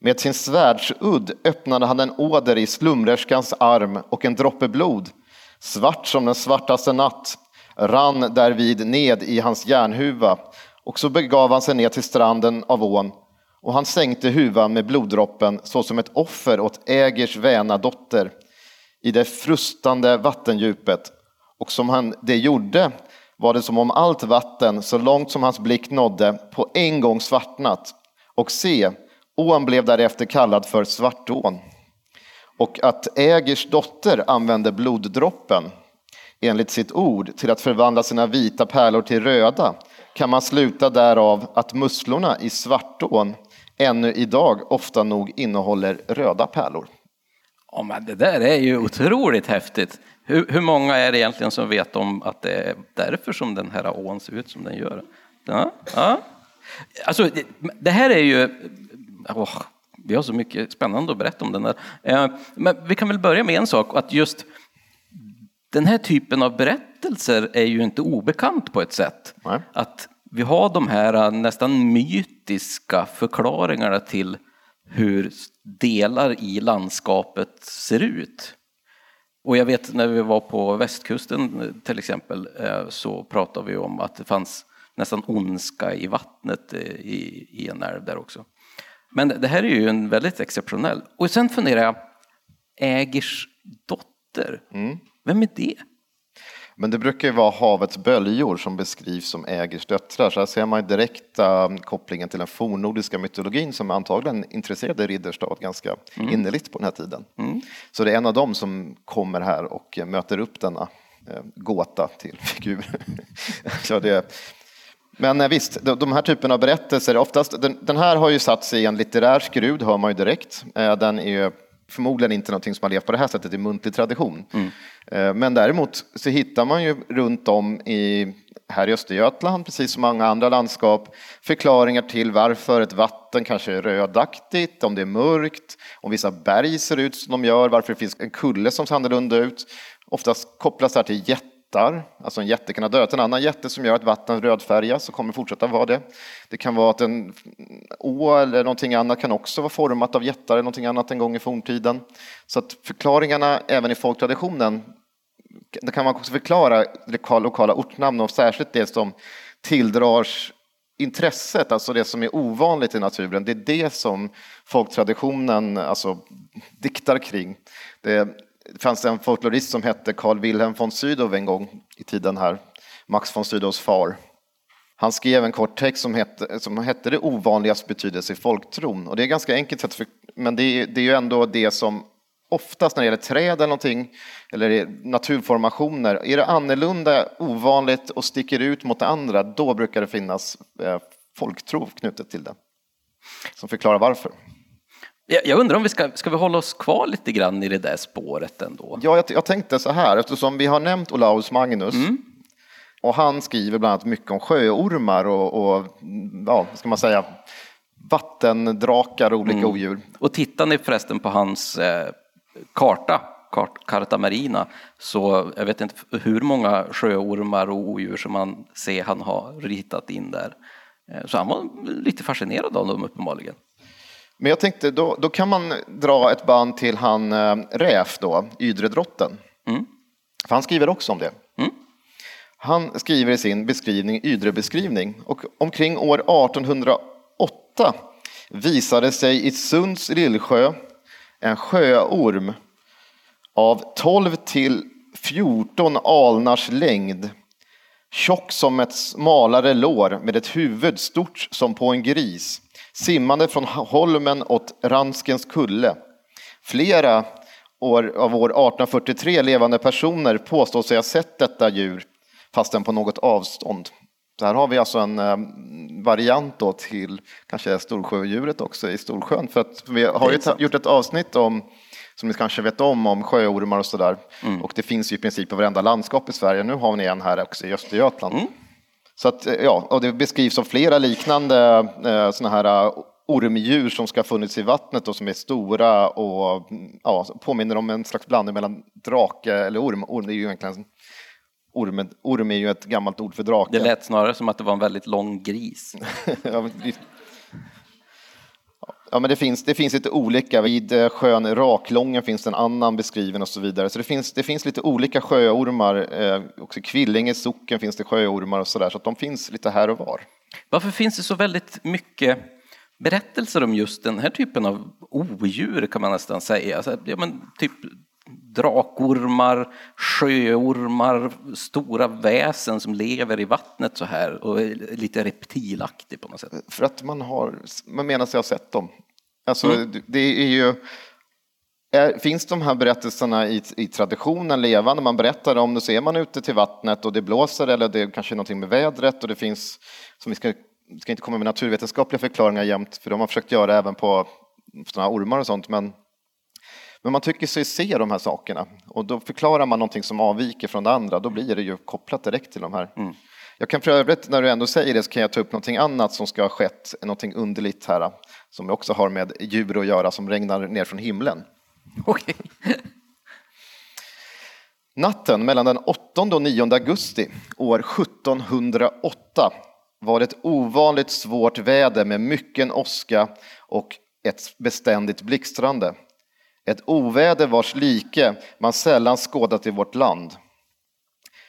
[SPEAKER 2] Med sin svärdsudd öppnade han en åder i slumrerskans arm och en droppe blod, svart som den svartaste natt, rann därvid ned i hans järnhuva och så begav han sig ner till stranden av ån och han sänkte huvan med bloddroppen såsom ett offer åt Ägers väna dotter i det frustande vattendjupet och som han det gjorde var det som om allt vatten, så långt som hans blick nådde, på en gång svartnat. Och se, ån blev därefter kallad för Svartån. Och att Ägers dotter använde bloddroppen enligt sitt ord till att förvandla sina vita pärlor till röda kan man sluta därav att musslorna i Svartån ännu idag ofta nog innehåller röda pärlor.
[SPEAKER 1] Ja, men det där är ju otroligt häftigt. Hur, hur, många är det egentligen som vet om att det är därför som den här ån ser ut som den gör? Ja, ja. Alltså, det, det här är ju... Oh, vi har så mycket spännande att berätta om den där. Eh, men vi kan väl börja med en sak, att just den här typen av berättelser är ju inte obekant på ett sätt. Nej. Att vi har de här nästan mytiska förklaringarna till hur delar i landskapet ser ut. Och jag vet när vi var på västkusten till exempel eh, så pratade vi om att det fanns nästan ondska i vattnet eh, i, i en älv där också. Men det här är ju en väldigt exceptionell. Och sen funderar jag, Ägers dotter, mm. vem är det?
[SPEAKER 2] Men det brukar ju vara havets böljor som beskrivs som Ägers döttrar. Så här ser man ju direkt uh, kopplingen till den fornnordiska mytologin som antagligen intresserade Ridderstad ganska mm. innerligt på den här tiden. Mm. Så det är en av dem som kommer här och möter upp denna uh, gåta till figur. så det, men uh, visst, de, de här typerna av berättelser, oftast, den, den, här har ju satt sig i en litterär skrud, hör man ju direkt. Den är förmodligen inte någonting som har levt på det här sättet i muntlig tradition. Mm. Eh, men däremot så hittar man ju runt om i, här i Östergötland, precis som många andra landskap, förklaringar till varför ett vatten kanske är rödaktigt, om det är mörkt, om vissa berg ser ut som de gör, varför det finns en kulle som ser annorlunda ut. Oftast kopplas det här till jätte jättar, alltså en jätte kan ha dödat en annan jätte som gör att vattnet rödfärgas och kommer fortsätta vara det. Det kan vara att en å eller någonting annat kan också vara format av jättar eller någonting annat en gång i forntiden. Så att förklaringarna även i folktraditionen, det kan man också förklara lokala ortnamn och särskilt det som tilldrar intresset, alltså det som är ovanligt i naturen, det är det som folktraditionen alltså, diktar kring. Det, det fanns en folklorist som hette Carl Wilhelm von Sydow en gång i tiden här, Max von Sydows far. Han skrev en kort text som hette, som hette Det ovanligas betydelse i folktron. Och det är ganska enkelt, för, men det är, det är ju ändå det som oftast när det gäller träd eller någonting, eller naturformationer, är det annorlunda, ovanligt och sticker ut mot det andra, då brukar det finnas eh, folktro knutet till det. Som förklarar varför.
[SPEAKER 1] Jag undrar om vi ska, ska vi hålla oss kvar lite grann i det där spåret ändå?
[SPEAKER 2] Ja, jag, jag tänkte så här, eftersom vi har nämnt Olaus Magnus mm. och han skriver bland annat mycket om sjöormar och, och ja, ska man säga, vattendrakar och olika mm. odjur.
[SPEAKER 1] Och tittar ni förresten på hans eh, karta, kart, Carta Marina, så jag vet inte hur många sjöormar och odjur som man ser han har ritat in där. Eh, så han var lite fascinerad av dem uppenbarligen.
[SPEAKER 2] Men jag tänkte, då, då kan man dra ett band till han äh, Räf då, Ydredrotten. Mm. För han skriver också om det. Mm. Han skriver i sin beskrivning, Ydrebeskrivning, och omkring år 1808 visade sig i Sunds lillsjö en sjöorm av 12 till 14 alnars längd, tjock som ett smalare lår med ett huvud stort som på en gris simmande från holmen åt Ranskens kulle. Flera år, av år 1843 levande personer påstår sig ha sett detta djur fastän på något avstånd. Så här har vi alltså en eh, variant då till kanske storsjödjuret också i Storsjön. För att vi har ju gjort ett avsnitt om, som ni kanske vet om, om sjöormar och sådär. Mm. Och det finns ju i princip i varenda landskap i Sverige. Nu har ni en här också i Östergötland. Mm. Så att, eh, ja, och det beskrivs som flera liknande eh, sådana här eh, ormdjur som ska ha funnits i vattnet och som är stora och ja, påminner om en slags blandning mellan drake eller orm. Orm är ju egentligen Orm, orm är ju ett gammalt ord för drake.
[SPEAKER 1] Det lät snarare som att det var en väldigt lång gris.
[SPEAKER 2] Ja, men det finns, det finns lite olika. Vid eh, sjön Raklången finns en annan beskriven och så vidare. Så det finns, det finns lite olika sjöormar. Eh, också i Kvillinge socken finns det sjöormar och så där, så att de finns lite här och var.
[SPEAKER 1] Varför finns det så väldigt mycket berättelser om just den här typen av odjur kan man nästan säga? Alltså, ja, men typ drakormar, sjöormar, stora väsen som lever i vattnet så här och är lite reptilaktig på något sätt.
[SPEAKER 2] För att man har, man menar sig ha sett dem. Alltså mm. det är ju, är, finns de här berättelserna i, i traditionen levande? Man berättar om det så är man ute till vattnet och det blåser eller det är kanske är någonting med vädret och det finns, som vi ska, ska inte komma med naturvetenskapliga förklaringar jämt, för de har försökt göra även på sådana ormar och sånt, men men man tycker sig se de här sakerna och då förklarar man någonting som avviker från det andra, då blir det ju kopplat direkt till de här. Mm. Jag kan för övrigt, när du ändå säger det, så kan jag ta upp någonting annat som ska ha skett, någonting underligt här, som också har med djur att göra som regnar ner från himlen.
[SPEAKER 1] Okay.
[SPEAKER 2] Natten mellan den 8 och 9 augusti år 1708 var det ett ovanligt svårt väder med mycken åska och ett beständigt blixtrande. Ett oväder vars like man sällan skådat i vårt land.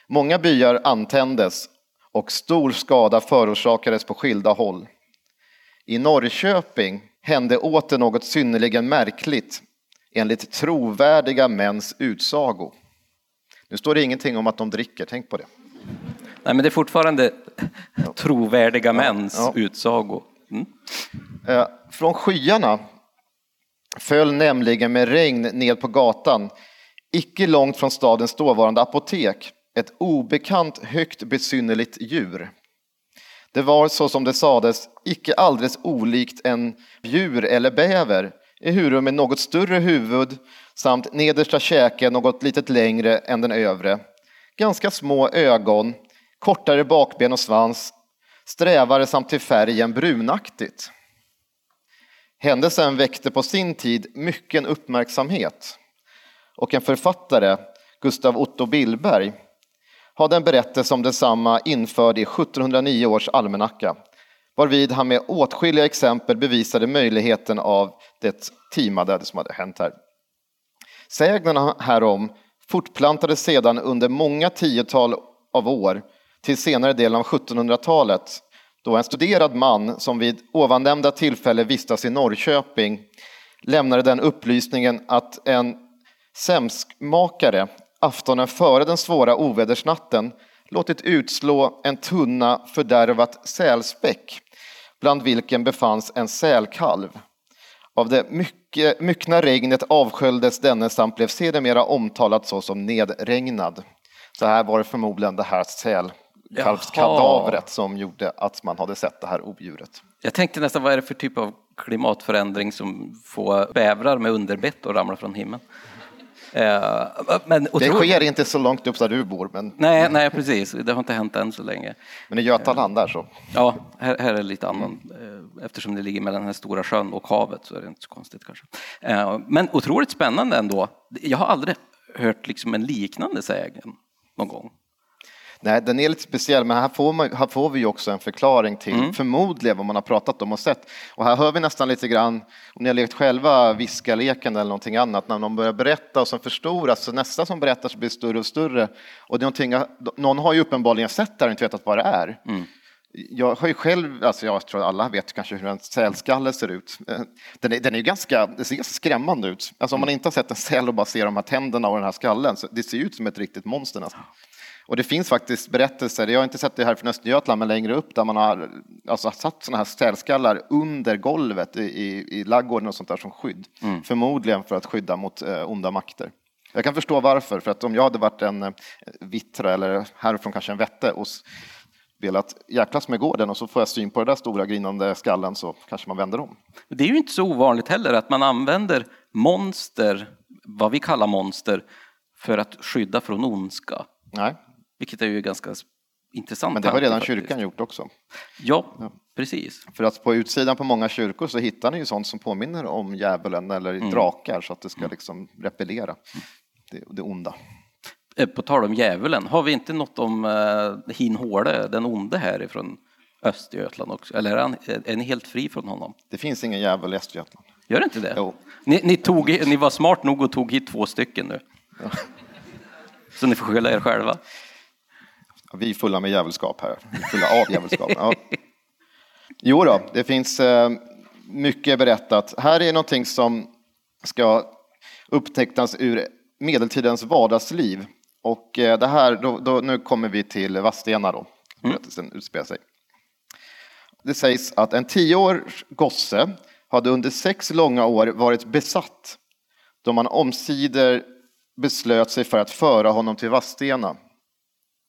[SPEAKER 2] Många byar antändes och stor skada förorsakades på skilda håll. I Norrköping hände åter något synnerligen märkligt enligt trovärdiga mäns utsago. Nu står det ingenting om att de dricker, tänk på det.
[SPEAKER 1] Nej, men det är fortfarande trovärdiga mäns ja, utsago. Mm.
[SPEAKER 2] Eh, från skyarna föll nämligen med regn ned på gatan, icke långt från stadens dåvarande apotek, ett obekant högt besynnerligt djur. Det var så som det sades, icke alldeles olikt en djur eller bäver, ehuru med något större huvud samt nedersta käke något litet längre än den övre. Ganska små ögon, kortare bakben och svans, strävare samt till färgen brunaktigt. Händelsen väckte på sin tid mycken uppmärksamhet och en författare, Gustav Otto Billberg, hade en berättelse om detsamma införd i 1709 års almanacka varvid han med åtskilliga exempel bevisade möjligheten av det timade som hade hänt här. Sägnerna härom fortplantades sedan under många tiotal av år till senare delen av 1700-talet då en studerad man som vid ovannämnda tillfälle vistas i Norrköping lämnade den upplysningen att en sämskmakare aftonen före den svåra ovädersnatten låtit utslå en tunna fördärvat sälspäck bland vilken befanns en sälkalv. Av det mycket, myckna regnet avsköljdes denne samt blev sedermera omtalat såsom nedregnad. Så här var det förmodligen det här säl kalvskadavret som gjorde att man hade sett det här odjuret.
[SPEAKER 1] Jag tänkte nästan, vad är det för typ av klimatförändring som får bävrar med underbett att ramla från himlen?
[SPEAKER 2] Eh, men, det sker inte så långt upp där du bor. Men...
[SPEAKER 1] Nej, nej, precis. Det har inte hänt än så länge.
[SPEAKER 2] Men i Götaland där så?
[SPEAKER 1] Ja, här, här är det lite annan. Eh, eftersom det ligger mellan den här stora sjön och havet så är det inte så konstigt kanske. Eh, men otroligt spännande ändå. Jag har aldrig hört liksom en liknande sägen någon gång.
[SPEAKER 2] Nej, den är lite speciell, men här får, man, här får vi också en förklaring till mm. förmodligen vad man har pratat om och sett. Och här hör vi nästan lite grann, om ni har lekt själva viskarleken eller någonting annat, när någon börjar berätta och som förstoras, så nästa som berättar så blir större och större. Och det är någon har ju uppenbarligen sett det här och inte vetat vad det är. Mm. Jag har ju själv, alltså jag tror alla vet kanske hur en sälskalle ser ut. Den är, den är ju ganska, det ser skrämmande ut. Alltså om man inte har sett en säl och bara ser de här tänderna och den här skallen, så det ser ut som ett riktigt monster nästan. Och det finns faktiskt berättelser, jag har inte sett det här från Östergötland, men längre upp där man har alltså, satt sådana här sälskallar under golvet i, i, i laggården och sånt där som skydd. Mm. Förmodligen för att skydda mot eh, onda makter. Jag kan förstå varför, för att om jag hade varit en eh, vittra eller härifrån kanske en vätte och velat jäklas med gården och så får jag syn på den där stora grinande skallen så kanske man vänder om.
[SPEAKER 1] Det är ju inte så ovanligt heller att man använder monster, vad vi kallar monster, för att skydda från ondska.
[SPEAKER 2] Nej,
[SPEAKER 1] vilket är ju ganska intressant.
[SPEAKER 2] Men det har redan faktiskt. kyrkan gjort också.
[SPEAKER 1] Ja, ja, precis.
[SPEAKER 2] För att på utsidan på många kyrkor så hittar ni ju sånt som påminner om djävulen eller mm. drakar så att det ska mm. liksom repellera det, det onda.
[SPEAKER 1] Eh, på tal om djävulen, har vi inte något om uh, Hin Håle, den onde härifrån Östergötland också? Eller är, han, är ni helt fri från honom?
[SPEAKER 2] Det finns ingen djävul i Östergötland.
[SPEAKER 1] Gör det inte det?
[SPEAKER 2] Jo.
[SPEAKER 1] Ni, ni, tog, ni var smart nog och tog hit två stycken nu. Ja. Så ni får skylla er själva.
[SPEAKER 2] Vi är fulla med djävulskap här, fulla av djävulskap. Ja. Jo då, det finns eh, mycket berättat. Här är någonting som ska upptecknas ur medeltidens vardagsliv. Och eh, det här, då, då, nu kommer vi till Vadstena då, berättelsen mm. utspelar sig. Det sägs att en tioårs gosse hade under sex långa år varit besatt då man omsider beslöt sig för att föra honom till Vadstena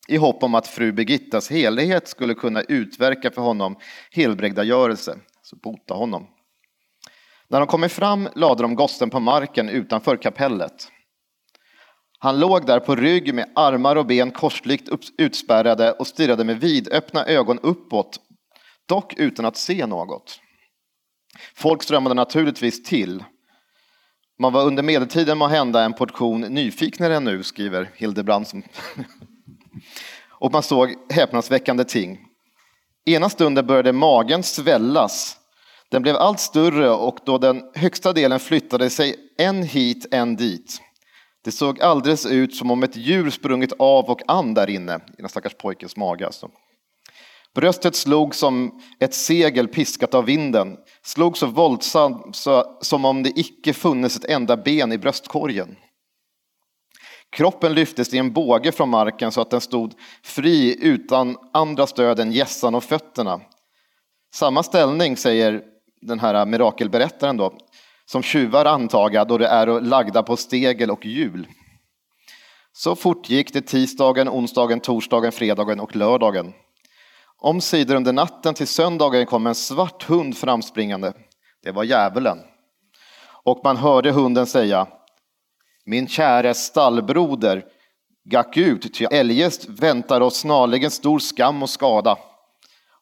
[SPEAKER 2] i hopp om att fru Birgittas helighet skulle kunna utverka för honom helbrägdagörelse, så bota honom. När de kommit fram lade de gossen på marken utanför kapellet. Han låg där på rygg med armar och ben korslikt utspärrade och stirrade med vidöppna ögon uppåt, dock utan att se något. Folk strömmade naturligtvis till. Man var under medeltiden må hända en portion nyfiknare än nu, skriver Hildebrand. Och man såg häpnadsväckande ting. Ena stunden började magen svällas. Den blev allt större och då den högsta delen flyttade sig en hit, en dit. Det såg alldeles ut som om ett djur sprungit av och an där inne, i den stackars pojkens mage. Alltså. Bröstet slog som ett segel piskat av vinden, slog så våldsamt så, som om det icke funnits ett enda ben i bröstkorgen. Kroppen lyftes i en båge från marken så att den stod fri utan andra stöd än gässan och fötterna. Samma ställning, säger den här mirakelberättaren då, som tjuvar antaga då det är lagda på stegel och hjul. Så fortgick det tisdagen, onsdagen, torsdagen, fredagen och lördagen. Om sidor under natten till söndagen kom en svart hund framspringande. Det var djävulen. Och man hörde hunden säga min käre stallbroder, gack ut, ty eljest väntar oss snarligen stor skam och skada.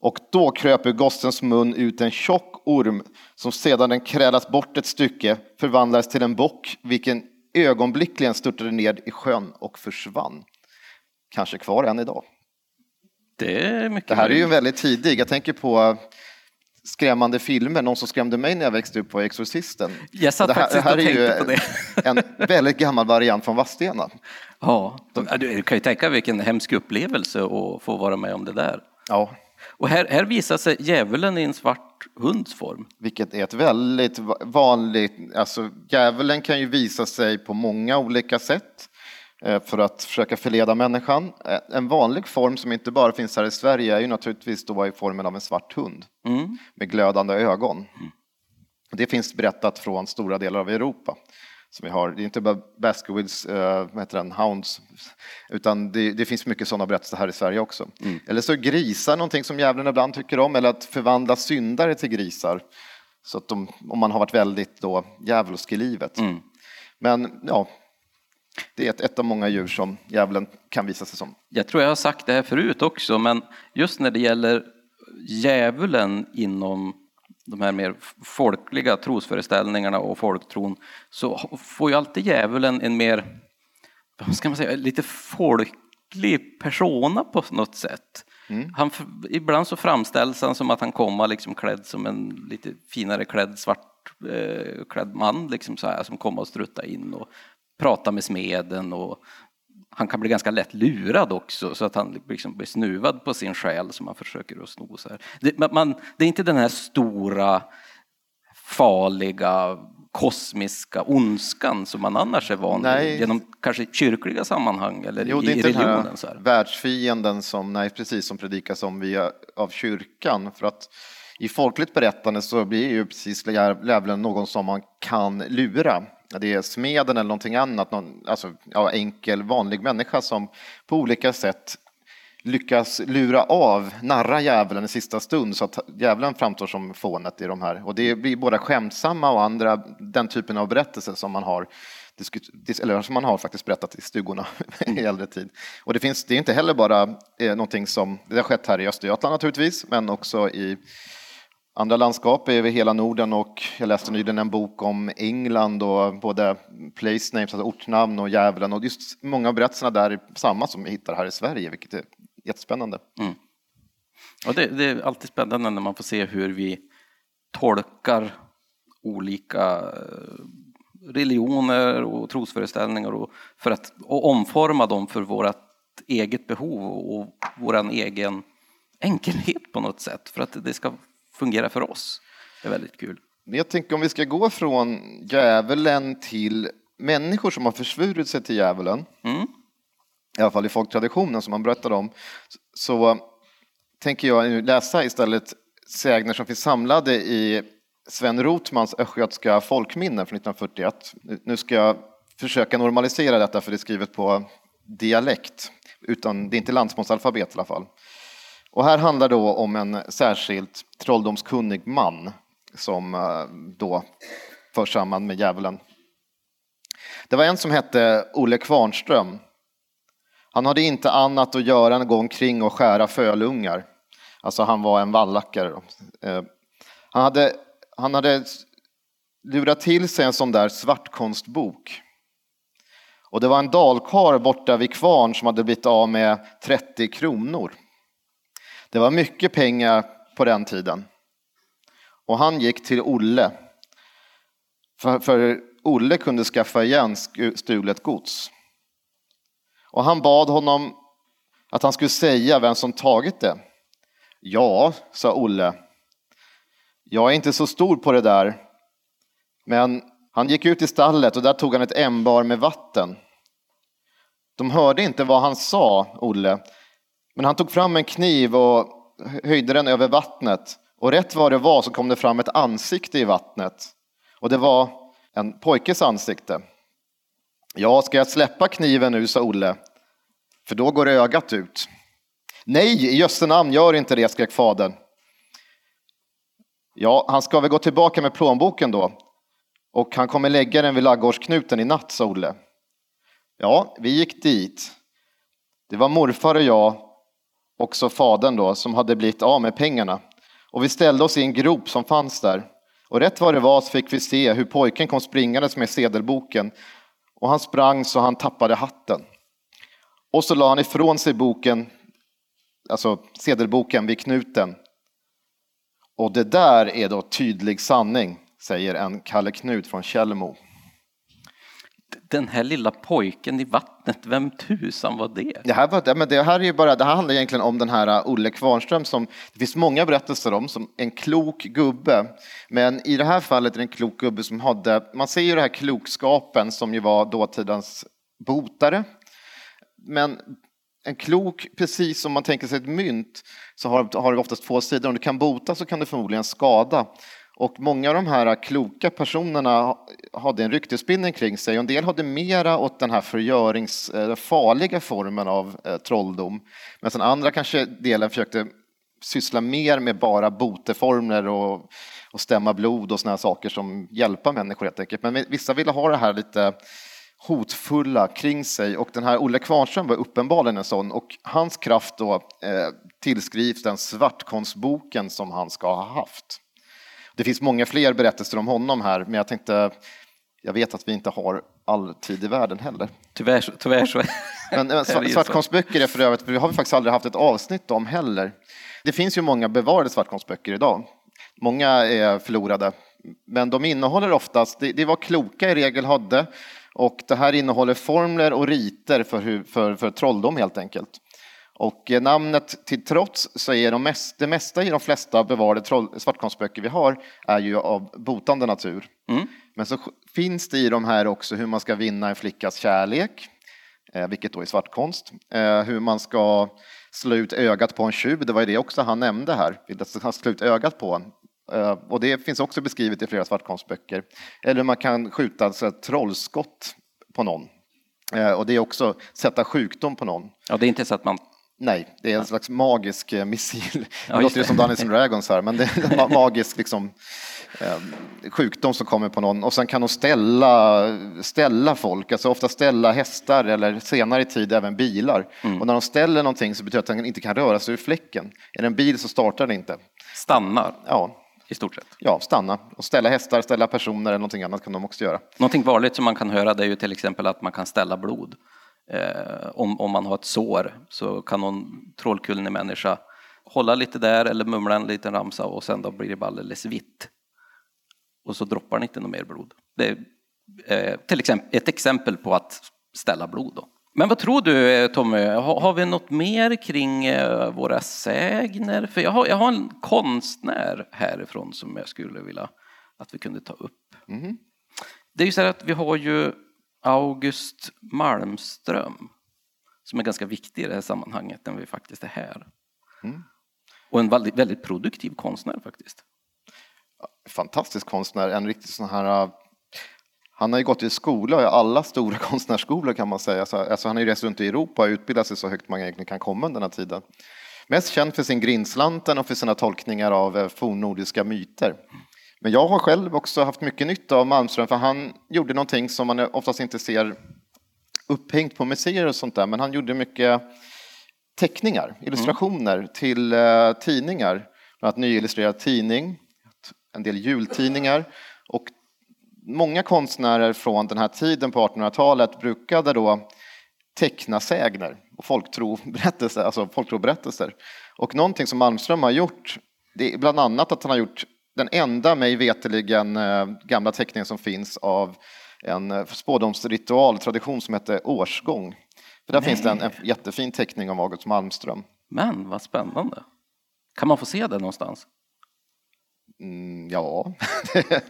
[SPEAKER 2] Och då kröp ur gossens mun ut en tjock orm som sedan den krälats bort ett stycke förvandlades till en bock vilken ögonblickligen störtade ner i sjön och försvann. Kanske kvar än idag.
[SPEAKER 1] Det, är mycket
[SPEAKER 2] det här är ju väldigt tidigt. Jag tänker på skrämmande filmer. Någon som skrämde mig när jag växte upp var Exorcisten.
[SPEAKER 1] Jag satt det här, faktiskt det här är ju på
[SPEAKER 2] det. en väldigt gammal variant från Vadstena.
[SPEAKER 1] Ja, du kan ju tänka vilken hemsk upplevelse att få vara med om det där.
[SPEAKER 2] Ja.
[SPEAKER 1] Och här, här visar sig djävulen i en svart hunds form.
[SPEAKER 2] Vilket är ett väldigt vanligt, alltså djävulen kan ju visa sig på många olika sätt för att försöka förleda människan. Eh, en vanlig form som inte bara finns här i Sverige är ju naturligtvis då i formen av en svart hund mm. med glödande ögon. Mm. Det finns berättat från stora delar av Europa som vi har. Det är inte bara Baskervilles, heter den, Hounds, utan det, det finns mycket sådana berättelser här i Sverige också. Mm. Eller så grisar någonting som djävulen ibland tycker om, eller att förvandla syndare till grisar. Så att de, om man har varit väldigt då djävulsk i livet. Mm. Men ja, det är ett, ett av många djur som djävulen kan visa sig som.
[SPEAKER 1] Jag tror jag har sagt det här förut också, men just när det gäller djävulen inom de här mer folkliga trosföreställningarna och folktron så får ju alltid djävulen en mer, vad ska man säga, lite folklig persona på något sätt. Mm. Han, ibland så framställs han som att han kommer liksom klädd som en lite finare klädd svart eh, klädd man liksom så här, som kommer och strutta in och pratar med smeden och han kan bli ganska lätt lurad också så att han liksom blir snuvad på sin själ som man försöker att sno. Så det, man, det är inte den här stora farliga kosmiska ondskan som man annars är van vid genom kanske kyrkliga sammanhang eller
[SPEAKER 2] jo,
[SPEAKER 1] i,
[SPEAKER 2] det är inte
[SPEAKER 1] religionen.
[SPEAKER 2] Den här världsfienden som, nej, precis som predikas om via, av kyrkan. För att i folkligt berättande så blir ju precis djävulen någon som man kan lura det är smeden eller någonting annat, någon, alltså ja, enkel vanlig människa som på olika sätt lyckas lura av, narra djävulen i sista stund så att djävulen framstår som fånet i de här. Och det blir både skämtsamma och andra, den typen av berättelser som man har eller som man har faktiskt berättat i stugorna i äldre tid. Och det, finns, det är inte heller bara eh, någonting som, det har skett här i Östergötland naturligtvis, men också i andra landskap över hela Norden och jag läste nyligen en bok om England och både place names, alltså ortnamn och djävulen och just många av berättelserna där är samma som vi hittar här i Sverige, vilket är jättespännande. Mm.
[SPEAKER 1] Och det, det, är alltid spännande när man får se hur vi tolkar olika eh, religioner och trosföreställningar och för att och omforma dem för vårt eget behov och vår egen enkelhet på något sätt för att det ska fungerar för oss. Det är väldigt kul.
[SPEAKER 2] Jag tänker om vi ska gå från djävulen till människor som har försvurit sig till djävulen,
[SPEAKER 1] Mm.
[SPEAKER 2] i alla fall i folktraditionen som man berättar om, så tänker jag nu läsa istället sägner som finns samlade i Sven Rotmans östgötska folkminnen från 1941. Nu ska jag försöka normalisera detta för det är skrivet på dialekt, utan det är inte landsmålsalfabet i alla fall. Och här handlar då om en särskilt trolldomskunnig man som eh, då förs samman med djävulen. Det var en som hette Olle Kvarnström. Han hade inte annat att göra än att gå omkring och skära fölungar. Alltså han var en vallackare. Eh, han hade, han hade lurat till sig en sån där svartkonstbok. Och det var en dalkar borta vid Kvarn som hade blivit av med 30 kronor. Det var mycket pengar på den tiden. Och han gick till Olle. För, för Olle kunde skaffa igen stulet gods. Och han bad honom att han skulle säga vem som tagit det. Ja, sa Olle. Jag är inte så stor på det där. Men han gick ut i stallet och där tog han ett ämbar med vatten. De hörde inte vad han sa, Olle. Men han tog fram en kniv och höjde den över vattnet. Och rätt vad det var så kom det fram ett ansikte i vattnet. Och det var en pojkes ansikte. Ja, ska jag släppa kniven nu, sa Olle. För då går ögat ut. Nej, i jösse namn, gör inte det, skrek fadern. Ja, han ska väl gå tillbaka med plånboken då. Och han kommer lägga den vid laggårdsknuten i natt, sa Olle. Ja, vi gick dit. Det var morfar och jag, också fadern då, som hade blivit av med pengarna. Och vi ställde oss i en grop som fanns där. Och rätt vad det var så fick vi se hur pojken kom springandes med sedelboken. Och han sprang så han tappade hatten. Och så la han ifrån sig boken, alltså sedelboken vid knuten. Och det där är då tydlig sanning, säger en Kalle Knut från Källmo.
[SPEAKER 1] Den här lilla pojken i vattnet, vem tusan var det?
[SPEAKER 2] Det här, var, men det här, är ju bara, det här handlar egentligen om den här äh, Olle Kvarnström som det finns många berättelser om som en klok gubbe. Men i det här fallet är det en klok gubbe som hade, man ser ju det här klokskapen som ju var dåtidens botare. Men en klok, precis som man tänker sig ett mynt, så har, har det oftast två sidor. Om du kan bota så kan du förmodligen skada. Och många av de här kloka personerna hade en ryktesbildning kring sig. En del hade mera åt den här förgörings, eh, farliga formen av eh, trolldom. Medan andra kanske delen försökte syssla mer med bara boteformler och, och stämma blod och såna här saker som hjälpa människor helt enkelt. Men vissa ville ha det här lite hotfulla kring sig och den här Olle Kvarnström var uppenbarligen en sån och hans kraft då eh, tillskrivs den svartkonstboken som han ska ha haft. Det finns många fler berättelser om honom här, men jag tänkte, jag vet att vi inte har all tid i världen heller.
[SPEAKER 1] Tyvärr, tyvärr så
[SPEAKER 2] Men
[SPEAKER 1] så.
[SPEAKER 2] svartkonstböcker är för övrigt, det har vi faktiskt aldrig haft ett avsnitt om heller. Det finns ju många bevarade svartkonstböcker idag. Många är förlorade, men de innehåller oftast, det, det var kloka i regel hade, och det här innehåller formler och riter för, hur, för, för trolldom helt enkelt. Och namnet till trots så är de mest, det mesta i de flesta bevarade troll, svartkonstböcker vi har är ju av botande natur.
[SPEAKER 1] Mm.
[SPEAKER 2] Men så finns det i de här också hur man ska vinna en flickas kärlek, eh, vilket då är svartkonst. Eh, hur man ska slå ut ögat på en tjuv, det var ju det också han nämnde här, att slå ut ögat på en. Eh, och det finns också beskrivet i flera svartkonstböcker. Eller hur man kan skjuta så här, trollskott på någon. Och det är också sätta sjukdom på någon.
[SPEAKER 1] Ja, det är inte så att man...
[SPEAKER 2] Nej, det är en slags magisk eh, missil.
[SPEAKER 1] Ja,
[SPEAKER 2] det låter ju som Dungeons and Dragons här, men det är en ma- magisk liksom, eh, sjukdom som kommer på någon. Och sen kan de ställa, ställa folk, alltså ofta ställa hästar eller senare i tid även bilar.
[SPEAKER 1] Mm.
[SPEAKER 2] Och när de ställer någonting så betyder det att den inte kan röra sig ur fläcken. Är det en bil så startar den inte.
[SPEAKER 1] stannar
[SPEAKER 2] Ja,
[SPEAKER 1] i stort sett.
[SPEAKER 2] ja stanna. Och ställa hästar, ställa personer eller någonting annat kan de också göra.
[SPEAKER 1] Någonting vanligt som man kan höra det är ju till exempel att man kan ställa blod. Eh, om, om man har ett sår så kan någon trollkunnig människa hålla lite där eller mumla en liten ramsa och sen då blir det bara alldeles vitt. Och så droppar det inte något mer blod. Det är eh, till exempel, ett exempel på att ställa blod. Då. Men vad tror du eh, Tommy, har, har vi något mer kring eh, våra sägner? För jag har, jag har en konstnär härifrån som jag skulle vilja att vi kunde ta upp. Det är ju så här att vi har ju August Malmström som är ganska viktig i det här sammanhanget när vi faktiskt är här. Mm. Och en väldigt, väldigt produktiv konstnär faktiskt.
[SPEAKER 2] Fantastisk konstnär, en riktig sån här han har ju gått i skola, alla stora konstnärsskolor kan man säga. Alltså, han har ju rest runt i Europa och utbildat sig så högt man egentligen kan komma under den här tiden. Mest känd för sin Grindslanten och för sina tolkningar av eh, fornnordiska myter. Men jag har själv också haft mycket nytta av Malmström för han gjorde någonting som man oftast inte ser upphängt på museer och sånt där, men han gjorde mycket teckningar, illustrationer mm. till uh, tidningar. Bland annat nyillustrerad tidning, en del jultidningar och många konstnärer från den här tiden på 1800-talet brukade då teckna sägner och folktroberättelser, alltså folktroberättelser. Och någonting som Malmström har gjort, det är bland annat att han har gjort den enda mig veteligen eh, gamla teckningen som finns av en eh, spådomsritual, tradition som heter årsgång. För där Nej. finns det en, en jättefin teckning av August Malmström.
[SPEAKER 1] Men vad spännande. Kan man få se den någonstans?
[SPEAKER 2] Mm, ja,
[SPEAKER 1] det,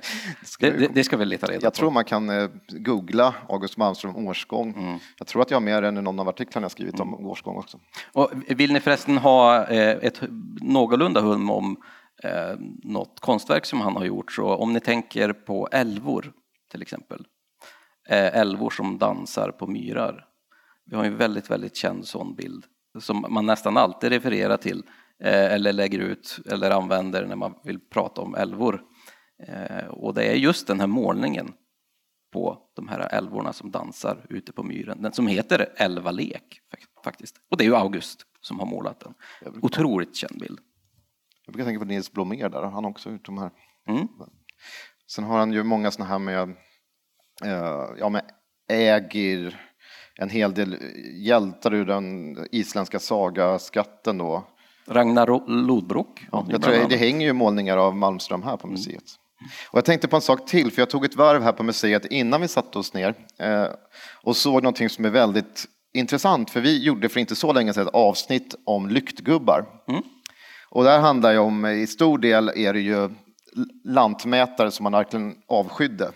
[SPEAKER 1] ska det, det, ska vi leta reda
[SPEAKER 2] på. Jag tror man kan eh, googla August Malmström årsgång. Mm. Jag tror att jag har mer än någon av artiklarna jag skrivit mm. om årsgång också.
[SPEAKER 1] Och vill ni förresten ha ett någorlunda hum om eh, något konstverk som han har gjort så om ni tänker på älvor till exempel. Eh, älvor som dansar på myrar. Vi har en väldigt, väldigt känd sån bild som man nästan alltid refererar till Eh, eller lägger ut eller använder när man vill prata om älvor. Eh, och det är just den här målningen på de här älvorna som dansar ute på myren, den som heter Älvalek faktiskt. Och det är ju August som har målat den. Otroligt känd bild.
[SPEAKER 2] Jag brukar tänka på Nils Blommér där, han har också gjort de här. Mm. Sen har han ju många sådana här med, eh, ja, med ägir, en hel del hjältar ur den isländska sagaskatten då.
[SPEAKER 1] Ragnar Lodbrok.
[SPEAKER 2] Ja, jag tror det hänger ju målningar av Malmström här på mm. museet. Och jag tänkte på en sak till, för jag tog ett varv här på museet innan vi satte oss ner eh, och såg någonting som är väldigt intressant, för vi gjorde för inte så länge sedan ett avsnitt om lyktgubbar. Mm. Och där handlar det om, i stor del är det ju lantmätare som man verkligen avskydde.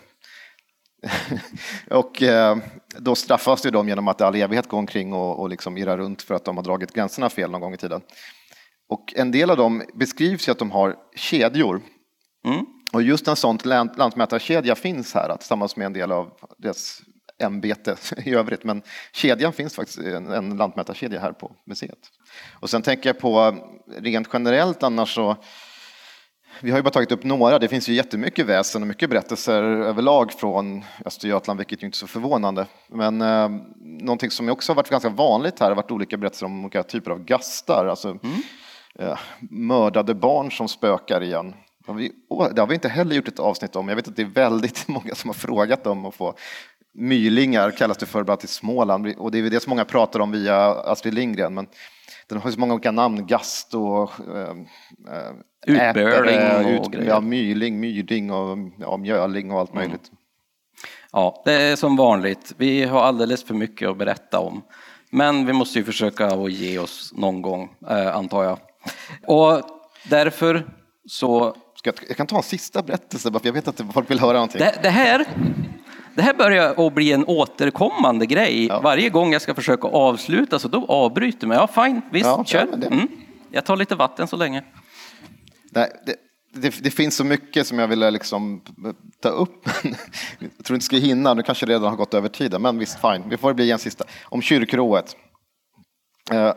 [SPEAKER 2] och eh, då straffas ju de genom att i all evighet gå omkring och, och liksom irra runt för att de har dragit gränserna fel någon gång i tiden. Och en del av dem beskrivs ju att de har kedjor. Mm. Och just en sån lantmätarkedja finns här tillsammans med en del av deras ämbete i övrigt. Men kedjan finns faktiskt, en lantmätarkedja här på museet. Och sen tänker jag på rent generellt annars så vi har ju bara tagit upp några. Det finns ju jättemycket väsen och mycket berättelser överlag från Östergötland, vilket ju inte är så förvånande. Men eh, någonting som också har varit ganska vanligt här har varit olika berättelser om olika typer av gastar. Alltså, mm eh, mördade barn som spökar igen. Det har vi inte heller gjort ett avsnitt om. Jag vet att det är väldigt många som har frågat om att få mylingar, kallas det för, bland i Småland. Och det är det som många pratar om via Astrid Lindgren. Men den har så många olika namn, gast och äh,
[SPEAKER 1] Utböling och
[SPEAKER 2] grejer. Ja, myling, myrding och ja, mjöling och allt mm. möjligt.
[SPEAKER 1] Ja, det är som vanligt. Vi har alldeles för mycket att berätta om. Men vi måste ju försöka att ge oss någon gång, eh, antar jag. Och därför så...
[SPEAKER 2] Ska jag, jag, kan ta en sista berättelse, för jag vet att folk vill höra någonting.
[SPEAKER 1] Det, det här, det här börjar att bli en återkommande grej. Ja. Varje gång jag ska försöka avsluta så då avbryter man. Ja, fine, visst, ja, kör. Ja, mm. Jag tar lite vatten så länge.
[SPEAKER 2] Nej, det, det, det, finns så mycket som jag ville liksom ta upp. jag tror inte ska hinna, nu kanske redan har gått över tiden, men visst, fine. Vi får bli en sista. Om kyrkrået. Eh,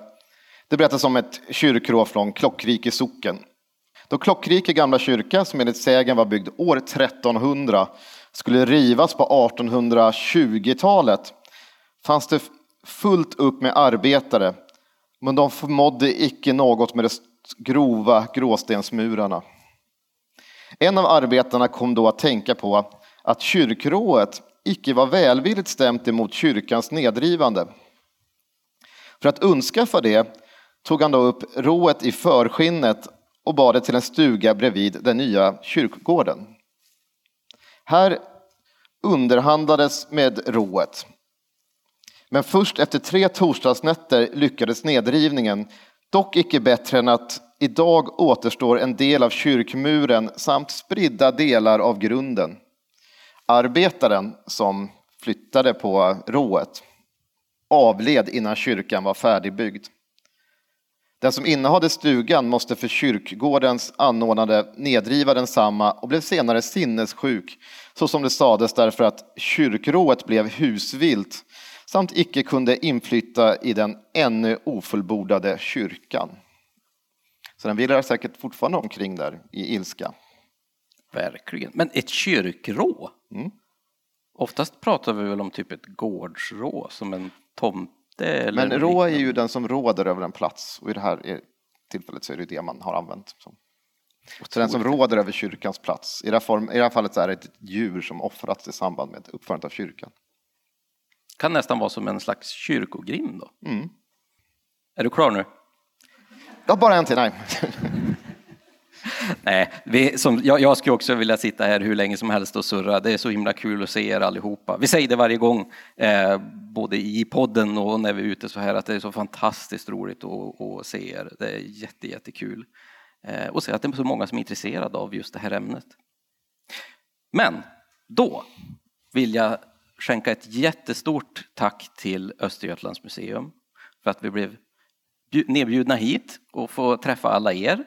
[SPEAKER 2] det berättas om ett kyrkrå från Klockrike socken. Då Klockrike gamla kyrka, som enligt sägen var byggd år 1300, skulle rivas på 1820-talet fanns det fullt upp med arbetare, men de förmådde icke något med de grova gråstensmurarna. En av arbetarna kom då att tänka på att kyrkrået icke var välvilligt stämt emot kyrkans nedrivande. För att undskaffa det tog han då upp rået i förskinnet och bar det till en stuga bredvid den nya kyrkogården. Här underhandlades med rået. Men först efter tre torsdagsnätter lyckades nedrivningen, dock icke bättre än att idag återstår en del av kyrkmuren samt spridda delar av grunden. Arbetaren, som flyttade på rået avled innan kyrkan var färdigbyggd. Den som innehade stugan måste för kyrkgårdens anordnande nedriva densamma och blev senare sinnessjuk, så som det sades därför att kyrkrået blev husvilt samt icke kunde inflytta i den ännu ofullbordade kyrkan. Så den vilar säkert fortfarande omkring där i ilska.
[SPEAKER 1] Verkligen. Men ett kyrkrå?
[SPEAKER 2] Mm.
[SPEAKER 1] Oftast pratar vi väl om typ ett gårdsrå som en tomte? Eller
[SPEAKER 2] Men rå är ju den som råder över en plats och i det här tillfället så är det det man har använt. Så, så den som råder över kyrkans plats. I det här, form, i det här fallet är det ett djur som offrats i samband med uppförandet av kyrkan.
[SPEAKER 1] Kan nästan vara som en slags kyrkogrim då.
[SPEAKER 2] Mm.
[SPEAKER 1] Är du klar nu?
[SPEAKER 2] Ja, bara en till, nej.
[SPEAKER 1] Nej, vi, som, jag, jag skulle också vilja sitta här hur länge som helst och surra. Det är så himla kul att se er allihopa. Vi säger det varje gång, eh, både i podden och när vi är ute så här, att det är så fantastiskt roligt att, att se er. Det är jätte, jättekul. Eh, Eh, och se att det är så många som är intresserade av just det här ämnet. Men då vill jag skänka ett jättestort tack till Östergötlands museum för att vi blev nedbjudna hit och få träffa alla er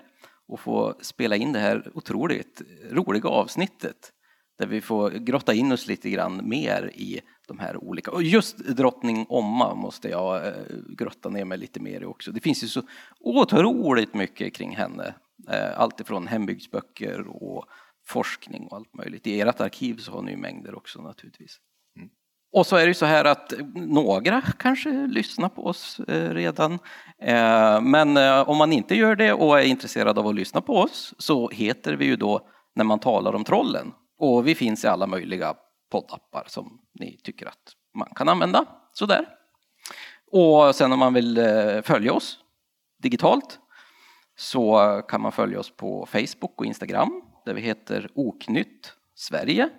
[SPEAKER 1] och få spela in det här otroligt roliga avsnittet där vi får grotta in oss lite grann mer i de här olika. Och just drottning Omma måste jag eh, grotta ner mig lite mer i också. Det finns ju så otroligt mycket kring henne. Eh, allt ifrån hembygdsböcker och forskning och allt möjligt. I ert arkiv så har ni ju mängder också naturligtvis. Och så är det så här att några kanske lyssnar på oss eh, redan. Eh, men om man inte gör det och är intresserad av att lyssna på oss så heter vi ju då När man talar om trollen. Och vi finns i alla möjliga poddappar som ni tycker att man kan använda. Sådär. Och sen om man vill följa oss digitalt så kan man följa oss på Facebook och Instagram där vi heter Oknytt Sverige.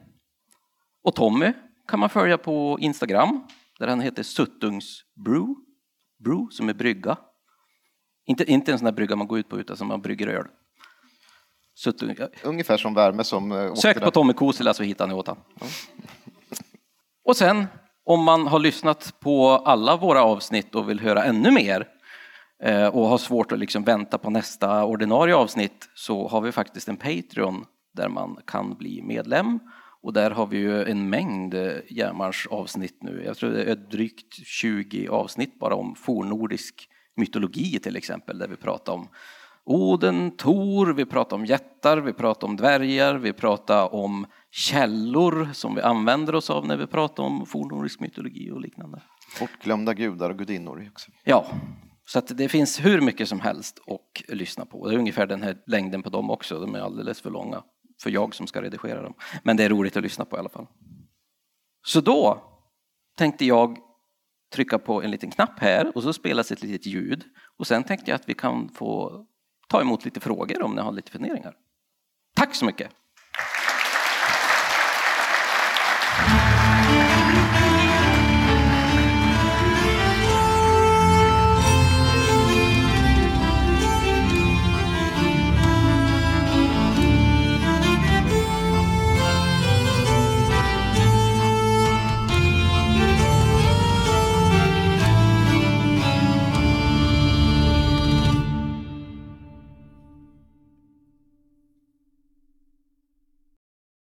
[SPEAKER 1] Och Tommy kan man följa på Instagram där han heter Suttungsbrew, brew, som är brygga. Inte, inte en sån där brygga man går ut på utan som man brygger öl.
[SPEAKER 2] Suttung, Ungefär som värme som...
[SPEAKER 1] Eh, Sök på Tommy Kosila så hittar ni åt han. Och sen om man har lyssnat på alla våra avsnitt och vill höra ännu mer och har svårt att liksom vänta på nästa ordinarie avsnitt så har vi faktiskt en Patreon där man kan bli medlem och där har vi ju en mängd eh, Järnmarns avsnitt nu. Jag tror det är drygt 20 avsnitt bara om fornnordisk mytologi till exempel, där vi pratar om Oden, Tor, vi pratar om jättar, vi pratar om dvärgar, vi pratar om källor som vi använder oss av när vi pratar om fornnordisk mytologi och liknande.
[SPEAKER 2] Bortglömda gudar och gudinnor också.
[SPEAKER 1] Ja, så att det finns hur mycket som helst att lyssna på. Det är ungefär den här längden på dem också, de är alldeles för långa för jag som ska redigera dem. Men det är roligt att lyssna på i alla fall. Så då tänkte jag trycka på en liten knapp här och så spelas ett litet ljud. Och sen tänkte jag att vi kan få ta emot lite frågor om ni har lite funderingar. Tack så mycket!